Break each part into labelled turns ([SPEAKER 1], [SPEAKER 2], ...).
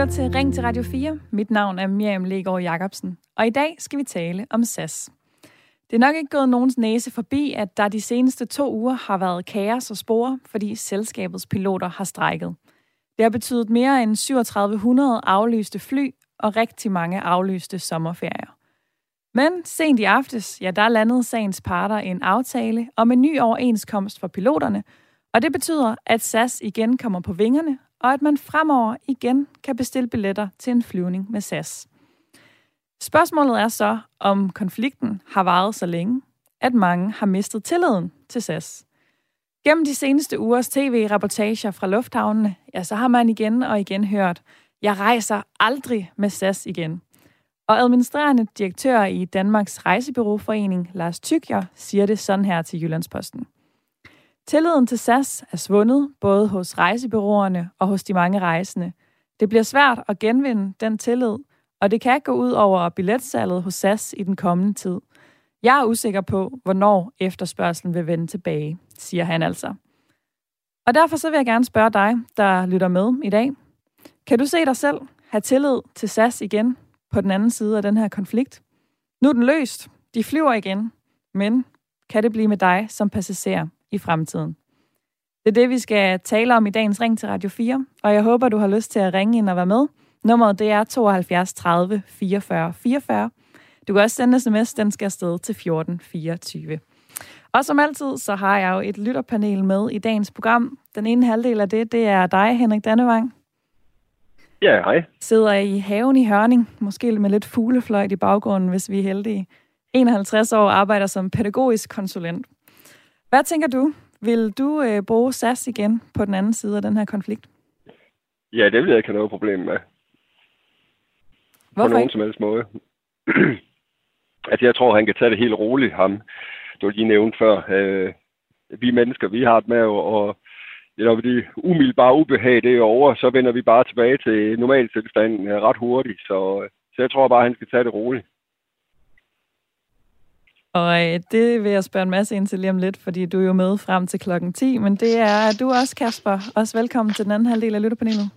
[SPEAKER 1] lytter til Ring til Radio 4. Mit navn er Miriam Legaard Jacobsen, og i dag skal vi tale om SAS. Det er nok ikke gået nogens næse forbi, at der de seneste to uger har været kaos og spore, fordi selskabets piloter har strejket. Det har betydet mere end 3700 aflyste fly og rigtig mange aflyste sommerferier. Men sent i aftes, ja, der landede sagens parter en aftale om en ny overenskomst for piloterne, og det betyder, at SAS igen kommer på vingerne, og at man fremover igen kan bestille billetter til en flyvning med SAS. Spørgsmålet er så, om konflikten har varet så længe, at mange har mistet tilliden til SAS. Gennem de seneste ugers tv-reportager fra lufthavnene, ja, så har man igen og igen hørt, jeg rejser aldrig med SAS igen. Og administrerende direktør i Danmarks Rejsebyråforening, Lars Tykjer, siger det sådan her til Jyllandsposten. Tilliden til SAS er svundet, både hos rejsebyråerne og hos de mange rejsende. Det bliver svært at genvinde den tillid, og det kan gå ud over billetsalget hos SAS i den kommende tid. Jeg er usikker på, hvornår efterspørgselen vil vende tilbage, siger han altså. Og derfor så vil jeg gerne spørge dig, der lytter med i dag. Kan du se dig selv have tillid til SAS igen på den anden side af den her konflikt? Nu er den løst. De flyver igen. Men kan det blive med dig som passager i fremtiden? Det er det, vi skal tale om i dagens Ring til Radio 4, og jeg håber, du har lyst til at ringe ind og være med. Nummeret det er 72 30 44 44. Du kan også sende sms, den skal afsted til 14 24. Og som altid, så har jeg jo et lytterpanel med i dagens program. Den ene halvdel af det, det er dig, Henrik Dannevang.
[SPEAKER 2] Ja, hej.
[SPEAKER 1] Sidder i haven i Hørning, måske med lidt fuglefløjt i baggrunden, hvis vi er heldige. 51 år arbejder som pædagogisk konsulent. Hvad tænker du? Vil du øh, bruge SAS igen på den anden side af den her konflikt?
[SPEAKER 2] Ja, det vil jeg ikke have noget problem med.
[SPEAKER 1] Hvorfor
[SPEAKER 2] på nogen
[SPEAKER 1] ikke?
[SPEAKER 2] som helst måde. altså, jeg tror, han kan tage det helt roligt, ham, du lige nævnte før. Øh, vi mennesker, vi har det med, og, når det umiddelbare ubehag det er over, så vender vi bare tilbage til normaltilstanden øh, ret hurtigt. Så, så jeg tror bare, han skal tage det roligt.
[SPEAKER 1] Og øh, det vil jeg spørge en masse ind til lige om lidt, fordi du er jo med frem til klokken 10, men det er du også, Kasper. Også velkommen til den anden halvdel af lytterpanelet.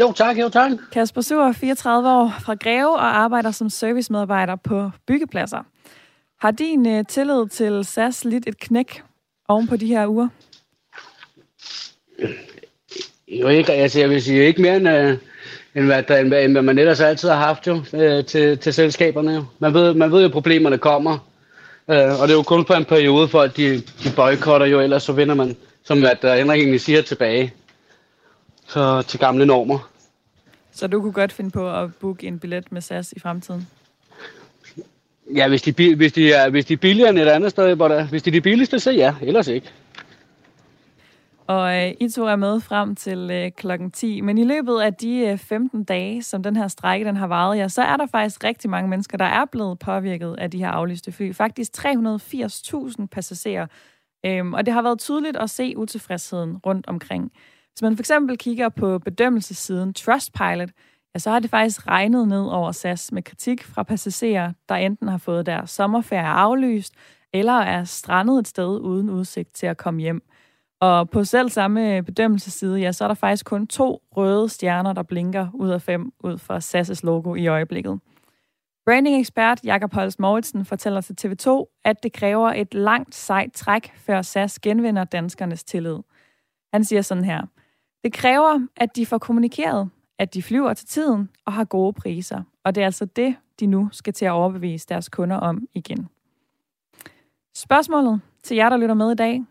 [SPEAKER 3] Jo tak, jo tak.
[SPEAKER 1] Kasper Sur, 34 år, fra Greve og arbejder som servicemedarbejder på byggepladser. Har din øh, tillid til SAS lidt et knæk oven på de her uger?
[SPEAKER 3] Jo, ikke, altså, jeg vil sige ikke mere end, øh, end, hvad, der, end, end hvad man ellers altid har haft jo, øh, til, til selskaberne. Jo. Man, ved, man ved jo, at problemerne kommer. Øh, og det er jo kun på en periode, for at de, de boykotter jo, ellers så vinder man, som hvad der Henrik egentlig siger, tilbage så, til gamle normer.
[SPEAKER 1] Så du kunne godt finde på at booke en billet med SAS i fremtiden?
[SPEAKER 3] Ja, hvis de, hvis de, er, hvis de er billigere end et andet sted, hvor der, hvis de er de billigste, så ja, ellers ikke.
[SPEAKER 1] Og øh, I to er med frem til øh, klokken 10. Men i løbet af de øh, 15 dage, som den her strække den har varet, ja, så er der faktisk rigtig mange mennesker, der er blevet påvirket af de her aflyste fly. Faktisk 380.000 passagerer. Øhm, og det har været tydeligt at se utilfredsheden rundt omkring. Hvis man for eksempel kigger på bedømmelsessiden Trustpilot, ja, så har det faktisk regnet ned over SAS med kritik fra passagerer, der enten har fået deres sommerferie aflyst, eller er strandet et sted uden udsigt til at komme hjem. Og på selv samme øh, bedømmelsesside, ja, så er der faktisk kun to røde stjerner, der blinker ud af fem ud fra SAS' logo i øjeblikket. Branding-ekspert Jakob Holst Mauritsen fortæller til TV2, at det kræver et langt sejt træk, før SAS genvinder danskernes tillid. Han siger sådan her. Det kræver, at de får kommunikeret, at de flyver til tiden og har gode priser. Og det er altså det, de nu skal til at overbevise deres kunder om igen. Spørgsmålet til jer, der lytter med i dag.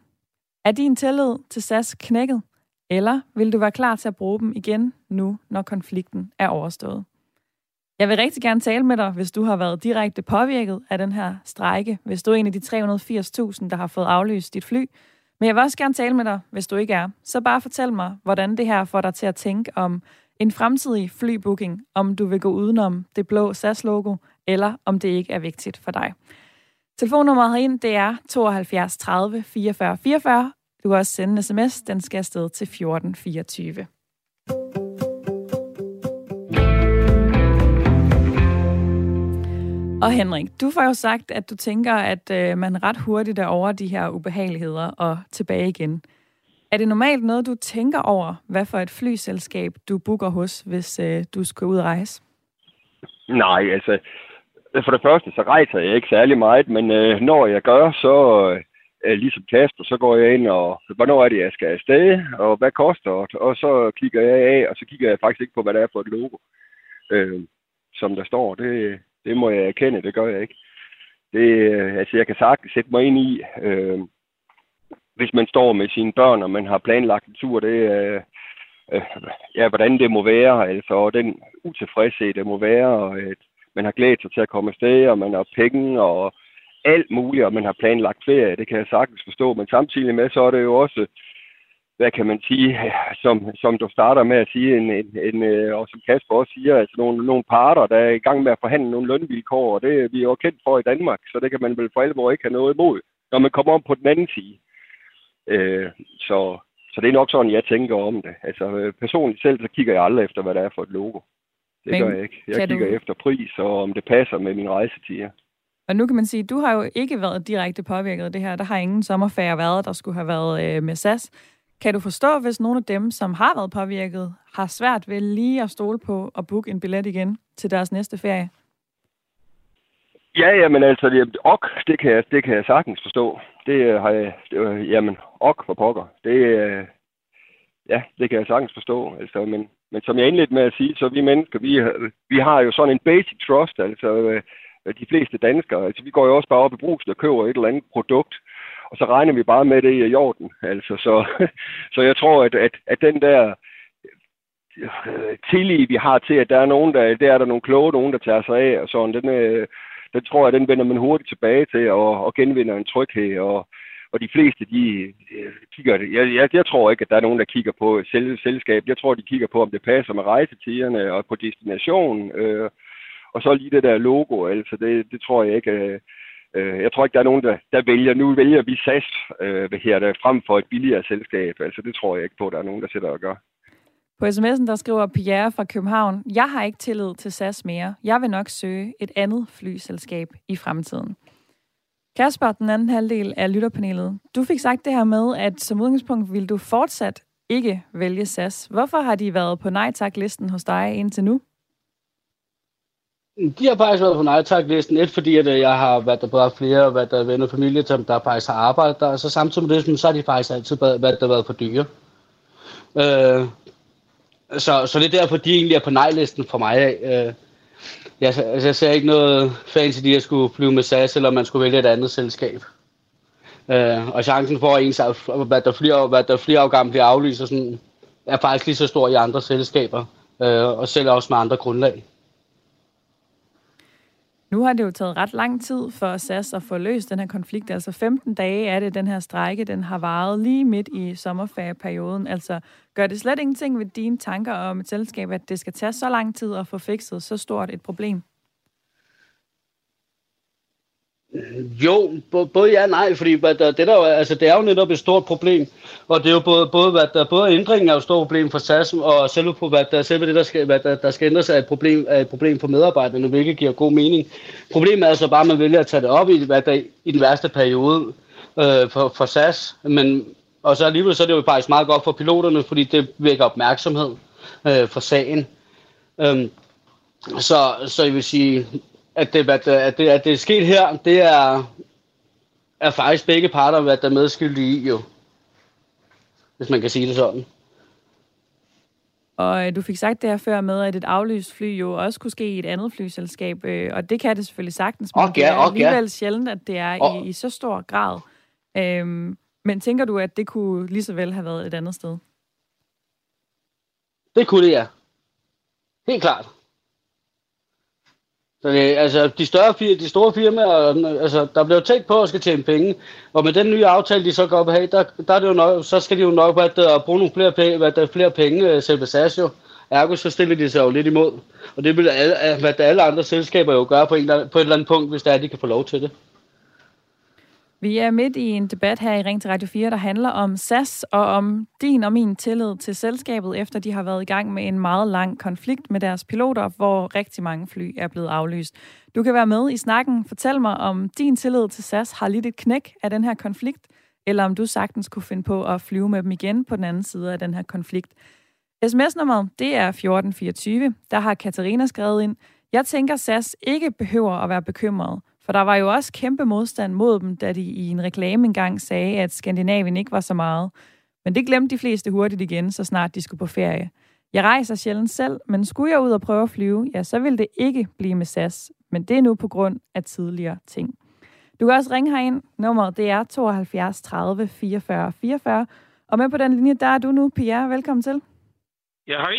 [SPEAKER 1] Er din tillid til SAS knækket? Eller vil du være klar til at bruge dem igen nu, når konflikten er overstået? Jeg vil rigtig gerne tale med dig, hvis du har været direkte påvirket af den her strejke, hvis du er en af de 380.000, der har fået aflyst dit fly. Men jeg vil også gerne tale med dig, hvis du ikke er. Så bare fortæl mig, hvordan det her får dig til at tænke om en fremtidig flybooking, om du vil gå udenom det blå SAS-logo, eller om det ikke er vigtigt for dig. Telefonnummeret herind, det er 72 30 44 44. Du kan også sende en sms, den skal afsted til 14 24. Og Henrik, du får jo sagt, at du tænker, at øh, man ret hurtigt er over de her ubehageligheder og tilbage igen. Er det normalt noget, du tænker over, hvad for et flyselskab du booker hos, hvis øh, du skal ud og rejse?
[SPEAKER 2] Nej, altså, Øh, for det første, så rejser jeg ikke særlig meget, men øh, når jeg gør, så øh, øh ligesom Kasper, så går jeg ind og, hvornår er det, jeg skal afsted, og hvad koster det, og så kigger jeg af, og så kigger jeg faktisk ikke på, hvad det er for et logo, øh, som der står. Det, det må jeg erkende, det gør jeg ikke. Det, øh, altså, jeg kan sagtens sætte mig ind i, øh, hvis man står med sine børn, og man har planlagt en tur, det er, øh, ja, hvordan det må være, altså, og den utilfredshed, det må være, og at man har glædet sig til at komme afsted, og man har penge, og alt muligt, og man har planlagt ferie, det kan jeg sagtens forstå, men samtidig med, så er det jo også, hvad kan man sige, som, som du starter med at sige, en, en, en, øh, og som Kasper også siger, altså nogle, nogle parter, der er i gang med at forhandle nogle lønvilkår, og det er vi jo kendt for i Danmark, så det kan man vel for alvor ikke have noget imod, når man kommer om på den anden side. Øh, så, så det er nok sådan, jeg tænker om det. Altså øh, personligt selv, så kigger jeg aldrig efter, hvad det er for et logo. Det Men gør jeg ikke. Jeg kigger du... efter pris, og om det passer med min rejsetider.
[SPEAKER 1] Og nu kan man sige, at du har jo ikke været direkte påvirket af det her. Der har ingen sommerferie været, der skulle have været øh, med SAS. Kan du forstå, hvis nogle af dem, som har været påvirket, har svært ved lige at stole på at booke en billet igen til deres næste ferie?
[SPEAKER 2] Ja, ja, men altså, det, ok, det kan, jeg, det kan jeg sagtens forstå. Det øh, har jeg, det, jamen, ok for pokker. Det, øh, ja, det kan jeg sagtens forstå. Altså, men, men som jeg indledte med at sige, så vi mennesker, vi, vi har jo sådan en basic trust, altså øh, de fleste danskere. Altså, vi går jo også bare op i brusen og køber et eller andet produkt, og så regner vi bare med det i jorden. Altså, så, så jeg tror, at, at, at den der øh, tillid, vi har til, at der er nogen, der, der er der nogle kloge, nogen, der tager sig af, og sådan, den, øh, den tror jeg, den vender man hurtigt tilbage til og, og genvinder en tryghed. Og, og de fleste, de, øh, kigger... Jeg, jeg, jeg tror ikke, at der er nogen, der kigger på selve selskabet. Jeg tror, de kigger på, om det passer med rejsetiderne og på destinationen. Øh, og så lige det der logo, altså det, det tror jeg ikke... Øh, øh jeg tror ikke, der er nogen, der, der vælger, nu vælger vi SAS øh, her, der, frem for et billigere selskab. Altså det tror jeg ikke på, der er nogen, der sætter og gør.
[SPEAKER 1] På sms'en der skriver Pierre fra København, jeg har ikke tillid til SAS mere. Jeg vil nok søge et andet flyselskab i fremtiden. Kasper, den anden halvdel af lytterpanelet. Du fik sagt det her med, at som udgangspunkt vil du fortsat ikke vælge SAS. Hvorfor har de været på nej tak listen hos dig indtil nu?
[SPEAKER 3] De har faktisk været på nej tak listen Et, fordi at øh, jeg har været der både flere været der venner og familie, som der faktisk har arbejdet der. Så samtidig med det, så har de faktisk altid været der været for dyre. Øh, så, så det er derfor, de egentlig er på nej-listen for mig. Øh, jeg, altså, jeg ser ikke noget fancy i at skulle flyve med SAS, eller man skulle vælge et andet selskab. Øh, og chancen for, at, ens, at der flere, hvad der flere afgange bliver aflyst, sådan, er faktisk lige så stor i andre selskaber, øh, og selv også med andre grundlag.
[SPEAKER 1] Nu har det jo taget ret lang tid for SAS at få løst den her konflikt. Altså 15 dage er det, den her strejke, den har varet lige midt i sommerferieperioden. Altså gør det slet ingenting ved dine tanker om et selskab, at det skal tage så lang tid at få fikset så stort et problem?
[SPEAKER 3] Øh, jo, både ja og nej, fordi det, der, der, altså, det er jo netop et stort problem, og det er jo både, både, hvad der, både ændringen er jo et stort problem for SAS, og selve, på, hvad der, selve det, der skal, hvad der, der skal ændres, er et, problem, er et problem for medarbejderne, hvilket giver god mening. Problemet er altså bare, at man vælger at tage det op i, hvad der, i den værste periode øh, for, for SAS, men, og så alligevel så er det jo faktisk meget godt for piloterne, fordi det vækker opmærksomhed øh, for sagen. Øhm, så, så jeg vil sige, at det, at, at det, at det er sket her, det er, er faktisk begge parter, hvad der er medskyldige i jo. Hvis man kan sige det sådan.
[SPEAKER 1] Og øh, du fik sagt det her før med, at et aflyst fly jo også kunne ske i et andet flyselskab, øh, og det kan det selvfølgelig sagtens, men okay, det er alligevel okay. sjældent, at det er oh. i, i så stor grad. Øhm, men tænker du, at det kunne lige så vel have været et andet sted?
[SPEAKER 3] Det kunne det, ja. Helt klart. Så det, altså, de, større, de store firmaer, altså, der bliver tænkt på at skal tjene penge, og med den nye aftale, de så går op have, der, der er det jo nok, så skal de jo nok at, at bruge nogle flere penge, hvad der er flere penge, øh, selv SAS jo. Ergo så stiller de sig jo lidt imod. Og det vil alle, hvad alle andre selskaber jo gøre på, en, på et eller andet punkt, hvis der er, de kan få lov til det.
[SPEAKER 1] Vi er midt i en debat her i Ring til Radio 4, der handler om SAS og om din og min tillid til selskabet, efter de har været i gang med en meget lang konflikt med deres piloter, hvor rigtig mange fly er blevet aflyst. Du kan være med i snakken. Fortæl mig, om din tillid til SAS har lidt et knæk af den her konflikt, eller om du sagtens kunne finde på at flyve med dem igen på den anden side af den her konflikt. SMS-nummeret, det er 1424. Der har Katarina skrevet ind, jeg tænker, SAS ikke behøver at være bekymret, for der var jo også kæmpe modstand mod dem, da de i en reklame engang sagde, at Skandinavien ikke var så meget. Men det glemte de fleste hurtigt igen, så snart de skulle på ferie. Jeg rejser sjældent selv, men skulle jeg ud og prøve at flyve, ja, så vil det ikke blive med SAS. Men det er nu på grund af tidligere ting. Du kan også ringe herind. Nummeret det er 72 30 44 44. Og med på den linje, der er du nu, Pia. Velkommen til.
[SPEAKER 4] Ja, hej.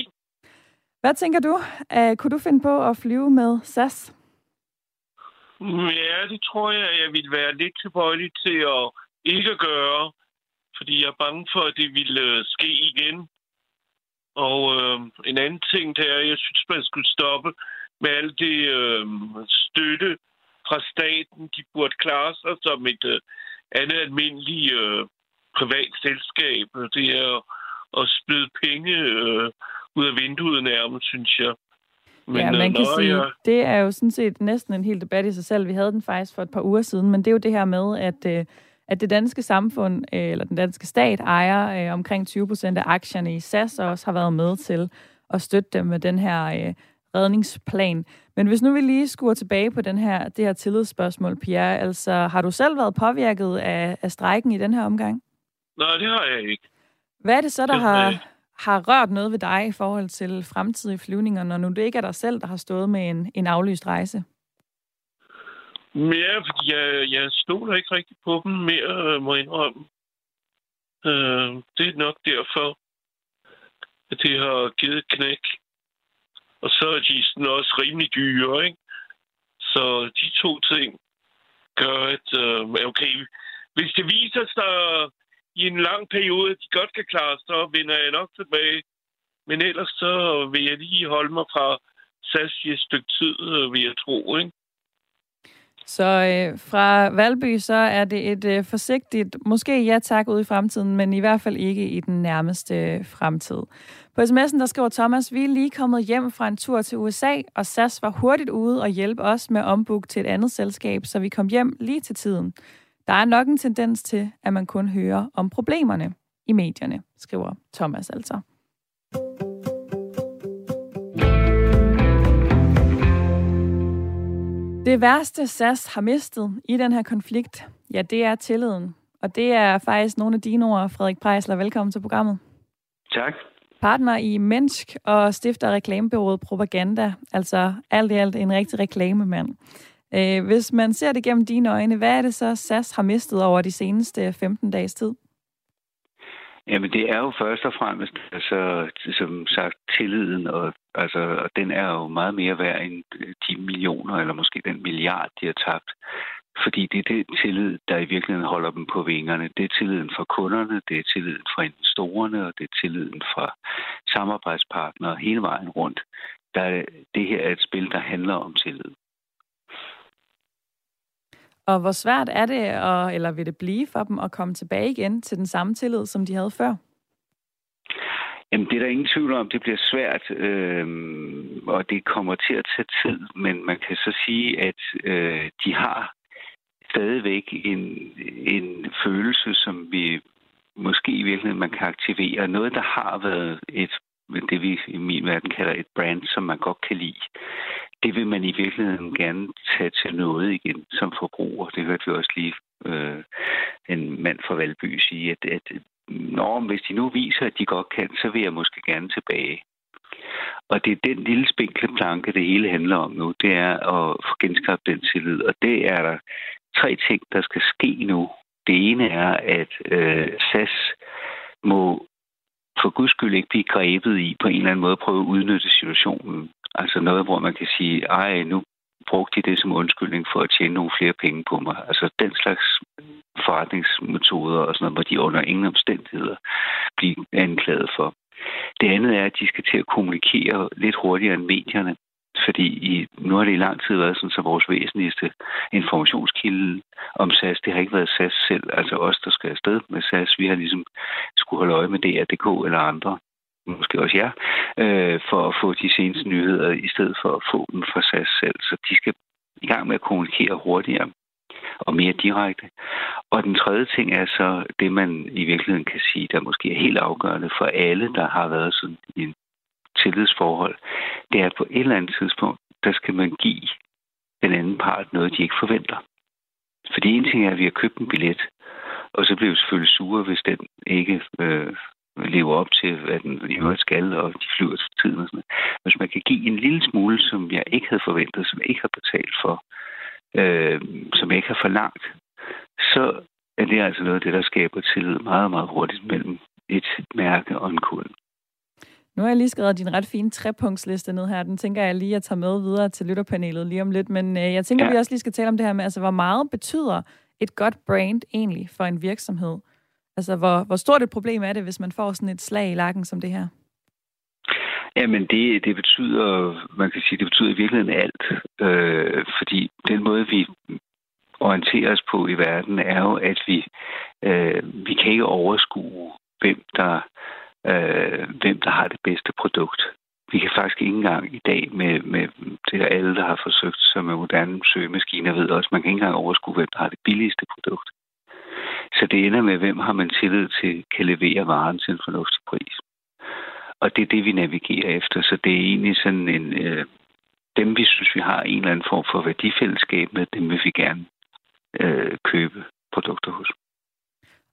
[SPEAKER 1] Hvad tænker du? Uh, kunne du finde på at flyve med SAS?
[SPEAKER 4] Ja, det tror jeg, jeg vil være lidt tilbøjelig til at ikke gøre, fordi jeg er bange for, at det ville øh, ske igen. Og øh, en anden ting, det er, at jeg synes, man skulle stoppe med alt det øh, støtte fra staten. De burde klare sig som et øh, andet almindeligt øh, privat selskab. Det er at spyde penge øh, ud af vinduet nærmest, synes jeg.
[SPEAKER 1] Men, ja, man kan sige, jeg... det er jo sådan set næsten en hel debat i sig selv. Vi havde den faktisk for et par uger siden, men det er jo det her med, at, øh, at det danske samfund, øh, eller den danske stat, ejer øh, omkring 20 procent af aktierne i SAS, og også har været med til at støtte dem med den her øh, redningsplan. Men hvis nu vi lige skuer tilbage på den her, det her tillidsspørgsmål, Pierre, altså har du selv været påvirket af, af strækken i den her omgang?
[SPEAKER 4] Nej, det har jeg ikke.
[SPEAKER 1] Hvad er det så, der har, har rørt noget ved dig i forhold til fremtidige flyvninger, når nu det ikke er dig selv, der har stået med en, en aflyst rejse?
[SPEAKER 4] Ja, fordi jeg, jeg stoler ikke rigtig på dem mere, må jeg indrømme. Øh, det er nok derfor, at det har givet knæk. Og så er de sådan også rimelig dyre, ikke? Så de to ting gør, at øh, okay, hvis det viser sig i en lang periode, at de godt kan klare, så vinder jeg nok tilbage. Men ellers så vil jeg lige holde mig fra SAS i et stykke tid, øh, vil jeg tro, ikke?
[SPEAKER 1] Så øh, fra Valby, så er det et øh, forsigtigt, måske ja tak ud i fremtiden, men i hvert fald ikke i den nærmeste øh, fremtid. På sms'en, der skriver Thomas, vi er lige kommet hjem fra en tur til USA, og SAS var hurtigt ude og hjælpe os med ombuk til et andet selskab, så vi kom hjem lige til tiden. Der er nok en tendens til, at man kun hører om problemerne i medierne, skriver Thomas altså. Det værste SAS har mistet i den her konflikt, ja, det er tilliden. Og det er faktisk nogle af dine ord, Frederik Prejsler. Velkommen til programmet.
[SPEAKER 5] Tak.
[SPEAKER 1] Partner i Mensk og stifter reklamebyrået Propaganda. Altså alt i alt en rigtig reklamemand. Øh, hvis man ser det gennem dine øjne, hvad er det så, SAS har mistet over de seneste 15 dages tid?
[SPEAKER 5] Jamen, det er jo først og fremmest, altså, som sagt, tilliden, og, altså, og den er jo meget mere værd end de millioner, eller måske den milliard, de har tabt. Fordi det er det tillid, der i virkeligheden holder dem på vingerne. Det er tilliden fra kunderne, det er tilliden fra investorerne, og det er tilliden fra samarbejdspartnere hele vejen rundt. Der, det her er et spil, der handler om tillid.
[SPEAKER 1] Og hvor svært er det, at, eller vil det blive for dem at komme tilbage igen til den samme tillid, som de havde før?
[SPEAKER 5] Jamen, det er der ingen tvivl om. Det bliver svært, øh, og det kommer til at tage tid. Men man kan så sige, at øh, de har stadigvæk en, en følelse, som vi måske i virkeligheden man kan aktivere. Noget, der har været et det vi i min verden kalder et brand, som man godt kan lide det vil man i virkeligheden gerne tage til noget igen som forbruger. Det hørte vi også lige øh, en mand fra Valby sige, at, at når, hvis de nu viser, at de godt kan, så vil jeg måske gerne tilbage. Og det er den lille spinkle planke, det hele handler om nu, det er at få genskabt den tillid. Og det er der tre ting, der skal ske nu. Det ene er, at øh, SAS må for guds skyld ikke blive grebet i på en eller anden måde at prøve at udnytte situationen. Altså noget, hvor man kan sige, ej, nu brugte de det som undskyldning for at tjene nogle flere penge på mig. Altså den slags forretningsmetoder og sådan noget, hvor de under ingen omstændigheder bliver anklaget for. Det andet er, at de skal til at kommunikere lidt hurtigere end medierne. Fordi i, nu har det i lang tid været sådan, så vores væsentligste informationskilde om SAS, det har ikke været SAS selv, altså os, der skal afsted med SAS. Vi har ligesom skulle holde øje med DR.dk eller andre måske også jer, øh, for at få de seneste nyheder, i stedet for at få dem fra SAS selv. Så de skal i gang med at kommunikere hurtigere. og mere direkte. Og den tredje ting er så det, man i virkeligheden kan sige, der måske er helt afgørende for alle, der har været sådan i en tillidsforhold, det er, at på et eller andet tidspunkt, der skal man give den anden part noget, de ikke forventer. Fordi en ting er, at vi har købt en billet, og så bliver vi selvfølgelig sure, hvis den ikke øh, lever op til, hvad den i øvrigt skal, og de flyver til tiden og sådan Hvis man kan give en lille smule, som jeg ikke havde forventet, som jeg ikke har betalt for, øh, som jeg ikke har forlangt, så er det altså noget af det, der skaber tillid meget, meget hurtigt mellem et mærke og en kunde.
[SPEAKER 1] Nu har jeg lige skrevet din ret fine trepunktsliste ned her. Den tænker jeg lige at tage med videre til lytterpanelet lige om lidt. Men øh, jeg tænker, ja. vi også lige skal tale om det her med, altså hvor meget betyder et godt brand egentlig for en virksomhed? Altså hvor, hvor stort et problem er det, hvis man får sådan et slag i lakken som det her?
[SPEAKER 5] Jamen, det, det betyder, man kan sige, det betyder i virkeligheden alt. Øh, fordi den måde, vi orienterer os på i verden, er jo, at vi, øh, vi kan ikke overskue, hvem der øh, hvem der har det bedste produkt. Vi kan faktisk ikke engang i dag med, med det alle, der har forsøgt sig med moderne søgemaskiner, ved også, man kan ikke engang overskue, hvem der har det billigste produkt. Ender med, hvem har man tillid til, kan levere varen til en fornuftig pris. Og det er det, vi navigerer efter. Så det er egentlig sådan en... Øh, dem, vi synes, vi har en eller anden form for værdifællesskab med, dem vil vi gerne øh, købe produkter hos.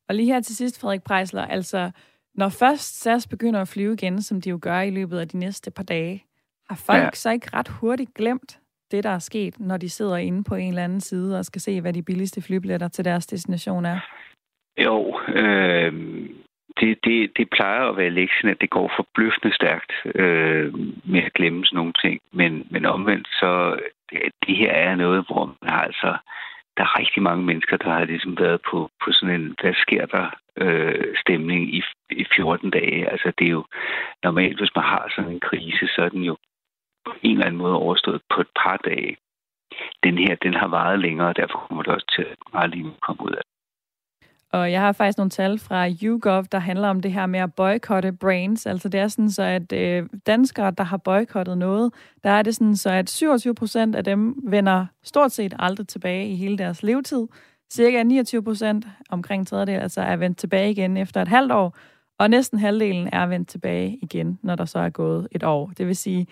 [SPEAKER 1] Og lige her til sidst, Frederik Prejsler, altså når først SAS begynder at flyve igen, som de jo gør i løbet af de næste par dage, har folk ja. så ikke ret hurtigt glemt det, der er sket, når de sidder inde på en eller anden side og skal se, hvad de billigste flybilletter til deres destination er?
[SPEAKER 5] Jo, øh, det, det, det plejer at være lektien, at det går forbløffende stærkt øh, med at glemme sådan nogle ting. Men, men omvendt, så det, det her er noget, hvor man har altså der er rigtig mange mennesker, der har ligesom været på, på sådan en, hvad sker der øh, stemning i, i 14 dage. Altså det er jo normalt, hvis man har sådan en krise, så er den jo på en eller anden måde overstået på et par dage. Den her, den har varet længere, og derfor kommer det også til at meget lige komme ud af
[SPEAKER 1] og jeg har faktisk nogle tal fra YouGov, der handler om det her med at boykotte brains. Altså det er sådan så, at øh, danskere, der har boykottet noget, der er det sådan så, at 27 procent af dem vender stort set aldrig tilbage i hele deres levetid. Cirka 29 procent, omkring en tredjedel, altså er vendt tilbage igen efter et halvt år. Og næsten halvdelen er vendt tilbage igen, når der så er gået et år. Det vil sige,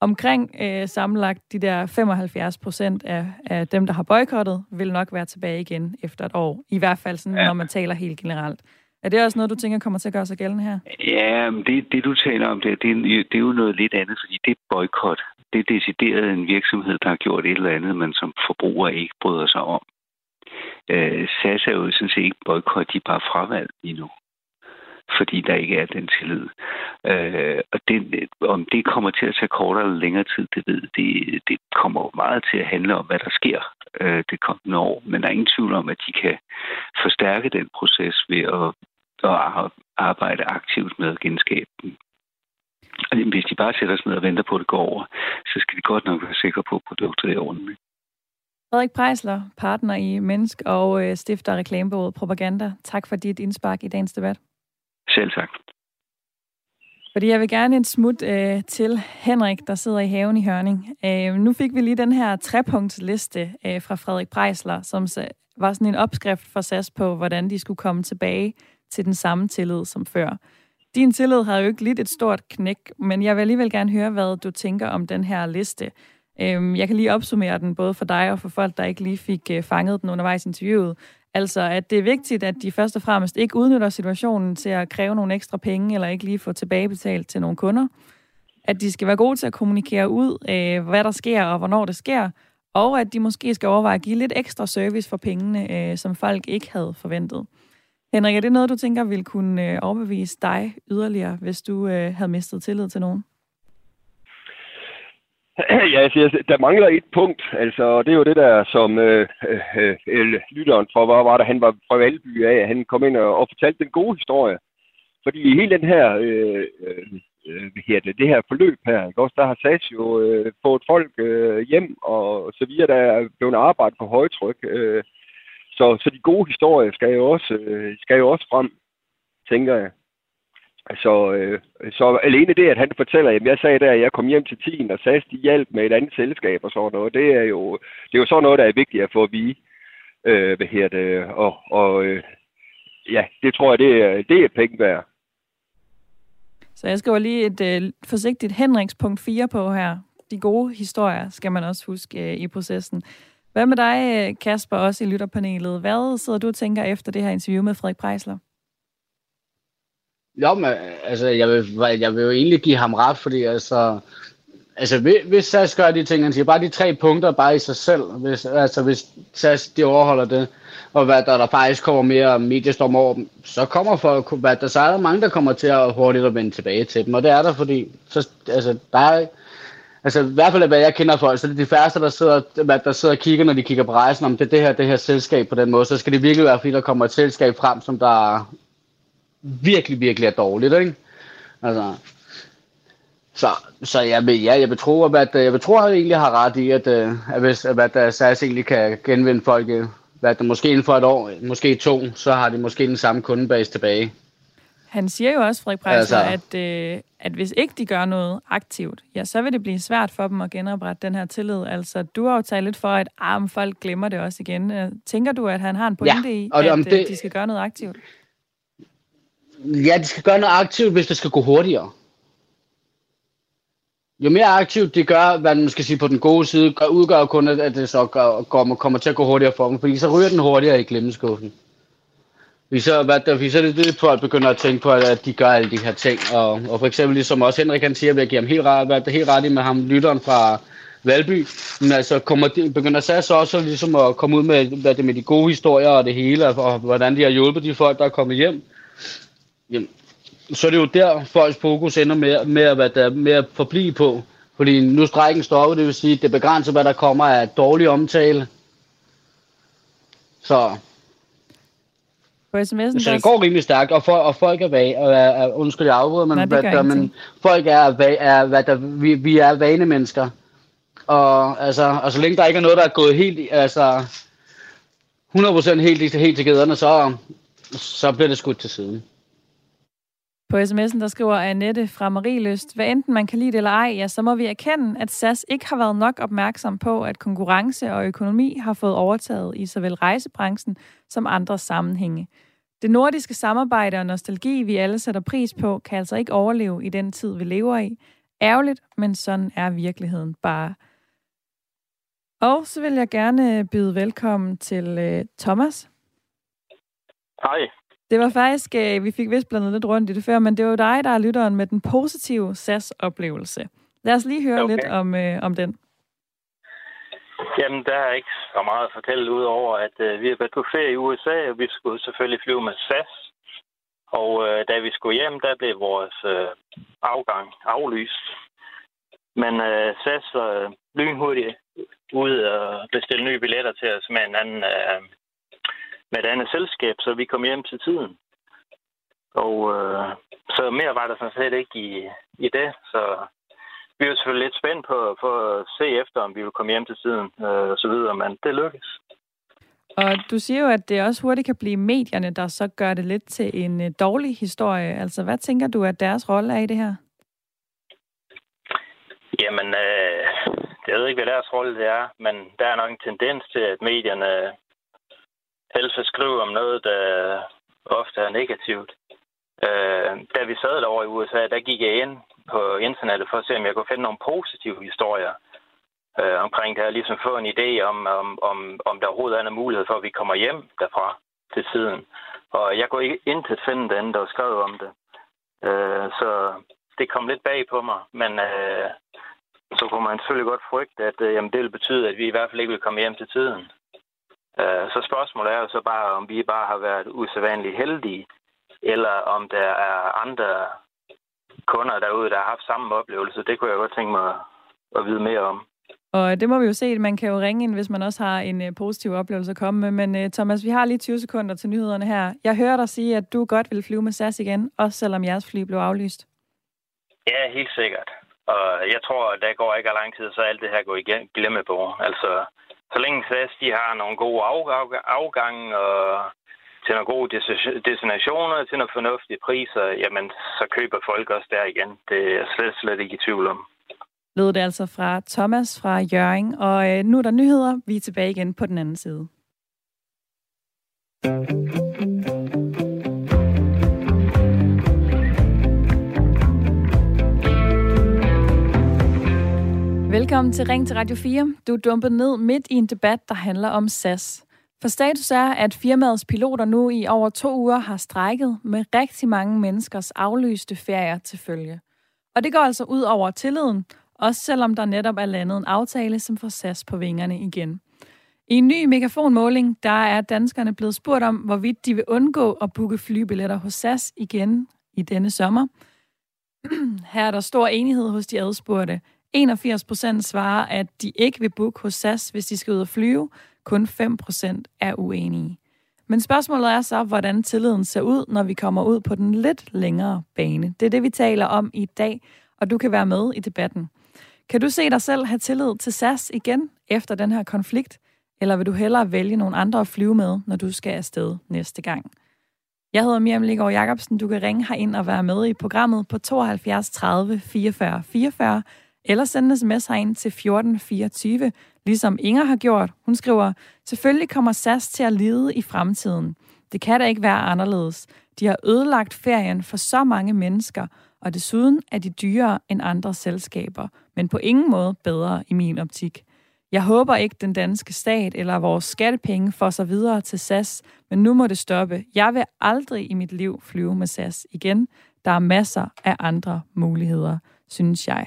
[SPEAKER 1] omkring øh, sammenlagt de der 75 procent af, af dem, der har boykottet, vil nok være tilbage igen efter et år. I hvert fald sådan, ja. når man taler helt generelt. Er det også noget, du tænker kommer til at gøre sig gældende her?
[SPEAKER 5] Ja, men det, det du taler om, det, det, det er jo noget lidt andet, fordi det er boykot. Det er decideret en virksomhed, der har gjort et eller andet, man som forbruger ikke bryder sig om. Øh, SAS er jo sådan set ikke boykot, de er bare fravalgt lige nu fordi der ikke er den tillid. Øh, og det, om det kommer til at tage kortere eller længere tid, det ved det, det kommer meget til at handle om, hvad der sker øh, det kommende år. Men der er ingen tvivl om, at de kan forstærke den proces ved at, at arbejde aktivt med at genskabe den. Og hvis de bare sætter sig ned og venter på, at det går over, så skal de godt nok være sikre på, at produktet er ordentligt.
[SPEAKER 1] Frederik Prejsler, partner i Mennesk og øh, stifter stifter reklamebådet Propaganda. Tak for dit indspark i dagens debat.
[SPEAKER 5] Selv tak.
[SPEAKER 1] Fordi jeg vil gerne en smut øh, til Henrik, der sidder i haven i Hørning. Øh, nu fik vi lige den her trepunktsliste øh, fra Frederik Prejsler, som var sådan en opskrift for SAS på, hvordan de skulle komme tilbage til den samme tillid som før. Din tillid har jo ikke lidt et stort knæk, men jeg vil alligevel gerne høre, hvad du tænker om den her liste. Øh, jeg kan lige opsummere den både for dig og for folk, der ikke lige fik øh, fanget den undervejs i interviewet. Altså, at det er vigtigt, at de først og fremmest ikke udnytter situationen til at kræve nogle ekstra penge, eller ikke lige få tilbagebetalt til nogle kunder. At de skal være gode til at kommunikere ud, øh, hvad der sker og hvornår det sker. Og at de måske skal overveje at give lidt ekstra service for pengene, øh, som folk ikke havde forventet. Henrik, er det noget, du tænker ville kunne øh, overbevise dig yderligere, hvis du øh, havde mistet tillid til nogen?
[SPEAKER 2] Ja, altså, der mangler et punkt, altså, det er jo det der, som øh, øh, øh, lytteren fra, hvor var det, han var fra Valby af, han kom ind og, og fortalte den gode historie. Fordi i hele den her, øh, øh, øh her det, det her forløb her, ikke? også, der har SAS jo øh, fået folk øh, hjem, og så videre, der er blevet arbejdet på højtryk. Øh, så, så de gode historier skal jo også, øh, skal jo også frem, tænker jeg. Så, øh, så alene det, at han fortæller, at jeg sagde der, at jeg kom hjem til 10, og SAS de hjalp med et andet selskab og sådan noget, det er jo, det er jo sådan noget, der er vigtigt at få at vide. Øh, hvad her det? Og, og øh, ja, det tror jeg, det er, det er penge værd.
[SPEAKER 1] Så jeg skriver lige et øh, forsigtigt Henrikspunkt 4 på her. De gode historier skal man også huske øh, i processen. Hvad med dig, øh, Kasper, også i lytterpanelet? Hvad sidder du og tænker efter det her interview med Frederik Prejsler?
[SPEAKER 3] Jo, men altså, jeg vil, jeg vil jo egentlig give ham ret, fordi altså, altså hvis SAS gør de ting, han siger, bare de tre punkter bare i sig selv, hvis, altså hvis SAS de overholder det, og hvad der, der faktisk kommer mere mediestorm over dem, så kommer folk, hvad der, så er der mange, der kommer til at hurtigt at vende tilbage til dem, og det er der, fordi så, altså, der er, altså i hvert fald hvad jeg kender folk, så det er de færreste, der sidder, der sidder og kigger, når de kigger på rejsen, om det er det her, det her selskab på den måde, så skal det virkelig være, fordi der kommer et selskab frem, som der virkelig, virkelig er dårligt, ikke? Altså, så, så jeg vil, ja, jeg vil tro, at, jeg vil tro, at jeg egentlig har ret i, at, øh, at hvis at, at SAS egentlig kan genvinde folk, øh, hvad der måske inden for et år, måske to, så har de måske den samme kundebase tilbage.
[SPEAKER 1] Han siger jo også, Frederik Preisler, altså, at, øh, at hvis ikke de gør noget aktivt, ja, så vil det blive svært for dem at genoprette den her tillid. Altså, du har jo talt lidt for, at arm folk glemmer det også igen. Tænker du, at han har en pointe ja, i, at det, de skal gøre noget aktivt?
[SPEAKER 3] Ja, de skal gøre noget aktivt, hvis det skal gå hurtigere. Jo mere aktivt de gør, hvad man skal sige på den gode side, gør, udgør kun, at det så gør, kommer, kommer til at gå hurtigere for dem, fordi så ryger den hurtigere i glemmeskuffen. Vi så, hvad der, vi så er det, det folk begynder at tænke på, at de gør alle de her ting. Og, og for eksempel, ligesom også Henrik han siger, at jeg giver ham helt ret, hvad det helt ret i med ham, lytteren fra Valby. Men altså, kommer de, begynder SAS også ligesom at komme ud med, hvad det med de gode historier og det hele, og, og hvordan de har hjulpet de folk, der er kommet hjem jamen, så er det jo der, folks fokus ender med, med, at, hvad der, med at forblive på. Fordi nu strækken stopper, det vil sige, at det begrænser, hvad der kommer af dårlig omtale. Så,
[SPEAKER 1] på sms'en,
[SPEAKER 3] så det går rimelig stærkt, og, for, og folk er vage, er, er, undskyld, jeg afbryder, men, Nej, hvad, der, men folk er, er hvad der, vi, vi er vanemennesker. Og, altså, og så længe der ikke er noget, der er gået helt, altså 100% helt, helt til gæderne, så, så bliver det skudt til siden.
[SPEAKER 1] På sms'en, der skriver Annette fra Marieløst, hvad enten man kan lide det eller ej, ja, så må vi erkende, at SAS ikke har været nok opmærksom på, at konkurrence og økonomi har fået overtaget i såvel rejsebranchen som andre sammenhænge. Det nordiske samarbejde og nostalgi, vi alle sætter pris på, kan altså ikke overleve i den tid, vi lever i. Ærgerligt, men sådan er virkeligheden bare. Og så vil jeg gerne byde velkommen til øh, Thomas.
[SPEAKER 6] Hej.
[SPEAKER 1] Det var faktisk, øh, vi fik vist blandet lidt rundt i det før, men det var jo dig, der er lytteren med den positive SAS-oplevelse. Lad os lige høre okay. lidt om, øh, om den.
[SPEAKER 6] Jamen, der er ikke så meget at fortælle ud over, at øh, vi har været på ferie i USA, og vi skulle selvfølgelig flyve med SAS. Og øh, da vi skulle hjem, der blev vores øh, afgang aflyst. Men øh, SAS var øh, lynhurtigt ud og bestille nye billetter til os med en anden øh, med et andet selskab, så vi kom hjem til tiden. Og øh, så mere var der sådan set ikke i, i det, så vi var selvfølgelig lidt spændt på, på at se efter, om vi ville komme hjem til tiden øh, og så videre, men det lykkedes.
[SPEAKER 1] Og du siger jo, at det også hurtigt kan blive medierne, der så gør det lidt til en øh, dårlig historie. Altså, hvad tænker du, at deres rolle er i det her?
[SPEAKER 6] Jamen, øh, jeg ved ikke, hvad deres rolle det er, men der er nok en tendens til, at medierne helst skrive om noget, der ofte er negativt. Øh, da vi sad derovre i USA, der gik jeg ind på internettet for at se, om jeg kunne finde nogle positive historier øh, omkring det her. Ligesom få en idé om, om, om, om der overhovedet er en mulighed for, at vi kommer hjem derfra til tiden. Og jeg kunne ikke intet finde den, der skrev om det. Øh, så det kom lidt bag på mig, men øh, så kunne man selvfølgelig godt frygte, at øh, jamen, det ville betyde, at vi i hvert fald ikke ville komme hjem til tiden. Øh, så spørgsmålet er jo så bare, om vi bare har været usædvanligt heldige, eller om der er andre kunder derude, der har haft samme oplevelse. Det kunne jeg godt tænke mig at vide mere om.
[SPEAKER 1] Og det må vi jo se. Man kan jo ringe ind, hvis man også har en uh, positiv oplevelse at komme med. Men uh, Thomas, vi har lige 20 sekunder til nyhederne her. Jeg hører dig sige, at du godt vil flyve med SAS igen, også selvom jeres fly blev aflyst.
[SPEAKER 6] Ja, helt sikkert. Og jeg tror, at der går ikke lang tid, så alt det her går igen glemmebord. Altså, så længe SAS de har nogle gode afgange og til nogle gode destinationer, til nogle fornuftige priser, jamen så køber folk også der igen. Det er slet, slet ikke i tvivl om.
[SPEAKER 1] Lød det altså fra Thomas fra Jørgen, og øh, nu er der nyheder. Vi er tilbage igen på den anden side. Velkommen til Ring til Radio 4. Du er dumpet ned midt i en debat, der handler om SAS. For status er, at firmaets piloter nu i over to uger har strækket med rigtig mange menneskers aflyste ferier til følge. Og det går altså ud over tilliden, også selvom der netop er landet en aftale, som får SAS på vingerne igen. I en ny megafonmåling, der er danskerne blevet spurgt om, hvorvidt de vil undgå at booke flybilletter hos SAS igen i denne sommer. Her er der stor enighed hos de adspurgte. 81 procent svarer, at de ikke vil booke hos SAS, hvis de skal ud og flyve. Kun 5 procent er uenige. Men spørgsmålet er så, hvordan tilliden ser ud, når vi kommer ud på den lidt længere bane. Det er det, vi taler om i dag, og du kan være med i debatten. Kan du se dig selv have tillid til SAS igen efter den her konflikt? Eller vil du hellere vælge nogle andre at flyve med, når du skal afsted næste gang? Jeg hedder Miriam Liggaard Jacobsen. Du kan ringe ind og være med i programmet på 72 30 44 44, eller sende en sms herind til 1424, ligesom Inger har gjort. Hun skriver, selvfølgelig kommer SAS til at lide i fremtiden. Det kan da ikke være anderledes. De har ødelagt ferien for så mange mennesker, og desuden er de dyrere end andre selskaber, men på ingen måde bedre i min optik. Jeg håber ikke, den danske stat eller vores skattepenge får sig videre til SAS, men nu må det stoppe. Jeg vil aldrig i mit liv flyve med SAS igen. Der er masser af andre muligheder, synes jeg.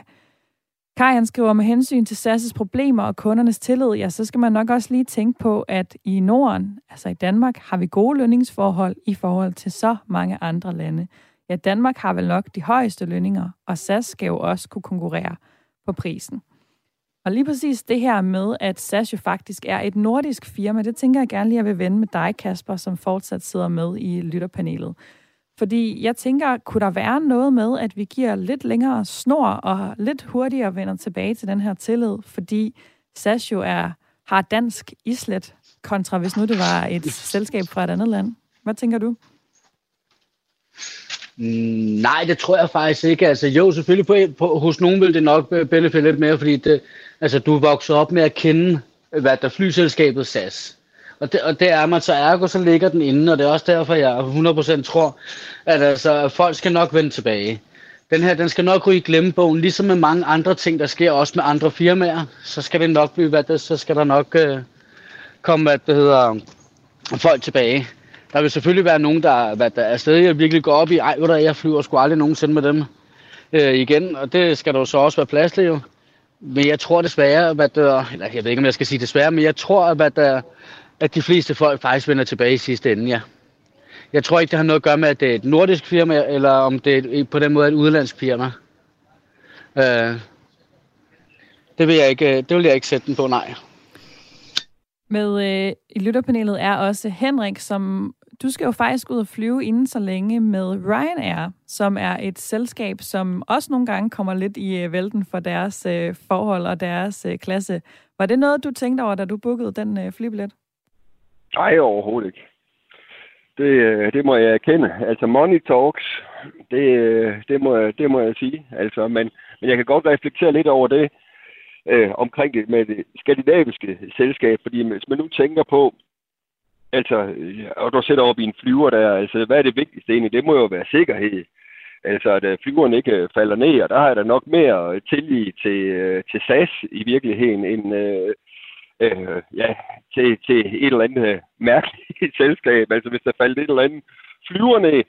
[SPEAKER 1] Kai han skriver, med hensyn til SAS' problemer og kundernes tillid, ja, så skal man nok også lige tænke på, at i Norden, altså i Danmark, har vi gode lønningsforhold i forhold til så mange andre lande. Ja, Danmark har vel nok de højeste lønninger, og SAS skal jo også kunne konkurrere på prisen. Og lige præcis det her med, at SAS jo faktisk er et nordisk firma, det tænker jeg gerne lige, at jeg vil vende med dig, Kasper, som fortsat sidder med i lytterpanelet. Fordi jeg tænker, kunne der være noget med, at vi giver lidt længere snor og lidt hurtigere vender tilbage til den her tillid, fordi SAS jo er, har dansk islet, kontra hvis nu det var et selskab fra et andet land. Hvad tænker du?
[SPEAKER 3] Mm, nej, det tror jeg faktisk ikke. Altså jo, selvfølgelig på, på, hos nogen vil det nok benefit lidt mere, fordi det, altså, du er vokset op med at kende, hvad der flyselskabet SAS. Og det, og det er man, så ergo så ligger den inde, og det er også derfor, jeg 100% tror, at altså, folk skal nok vende tilbage. Den her, den skal nok ryge i glemmebogen, ligesom med mange andre ting, der sker også med andre firmaer. Så skal det nok blive, hvad det, så skal der nok øh, komme, hvad det hedder, folk tilbage. Der vil selvfølgelig være nogen, der, hvad der er stadig virkelig går op i, ej, hvor der jeg flyver sgu aldrig nogensinde med dem øh, igen, og det skal der jo så også være plads til jo. Men jeg tror desværre, at der, eller jeg ved ikke, om jeg skal sige desværre, men jeg tror, at, der, at de fleste folk faktisk vender tilbage i sidste ende, ja. Jeg tror ikke, det har noget at gøre med, at det er et nordisk firma, eller om det er på den måde et udenlandsk firma. Øh, det vil jeg ikke, øh, det vil jeg ikke sætte den på, nej.
[SPEAKER 1] Med øh, i lytterpanelet er også Henrik, som du skal jo faktisk ud og flyve inden så længe med Ryanair, som er et selskab, som også nogle gange kommer lidt i øh, vælten for deres øh, forhold og deres øh, klasse. Var det noget, du tænkte over, da du bookede den øh, flybillet?
[SPEAKER 2] Nej, overhovedet ikke. Det, øh, det må jeg erkende. Altså, money talks, det, øh, det, må, jeg, det må jeg sige. Altså, men, men jeg kan godt reflektere lidt over det, øh, omkring det med det skandinaviske selskab, fordi hvis man nu tænker på, altså, øh, og du sætter op i en flyver der, altså, hvad er det vigtigste egentlig? Det må jo være sikkerhed. Altså, at flyveren ikke falder ned, og der har jeg da nok mere tillid til, til SAS i virkeligheden, end øh, øh, ja, til, til et eller andet øh, mærkeligt selskab. Altså, hvis der faldt et eller andet flyver ned,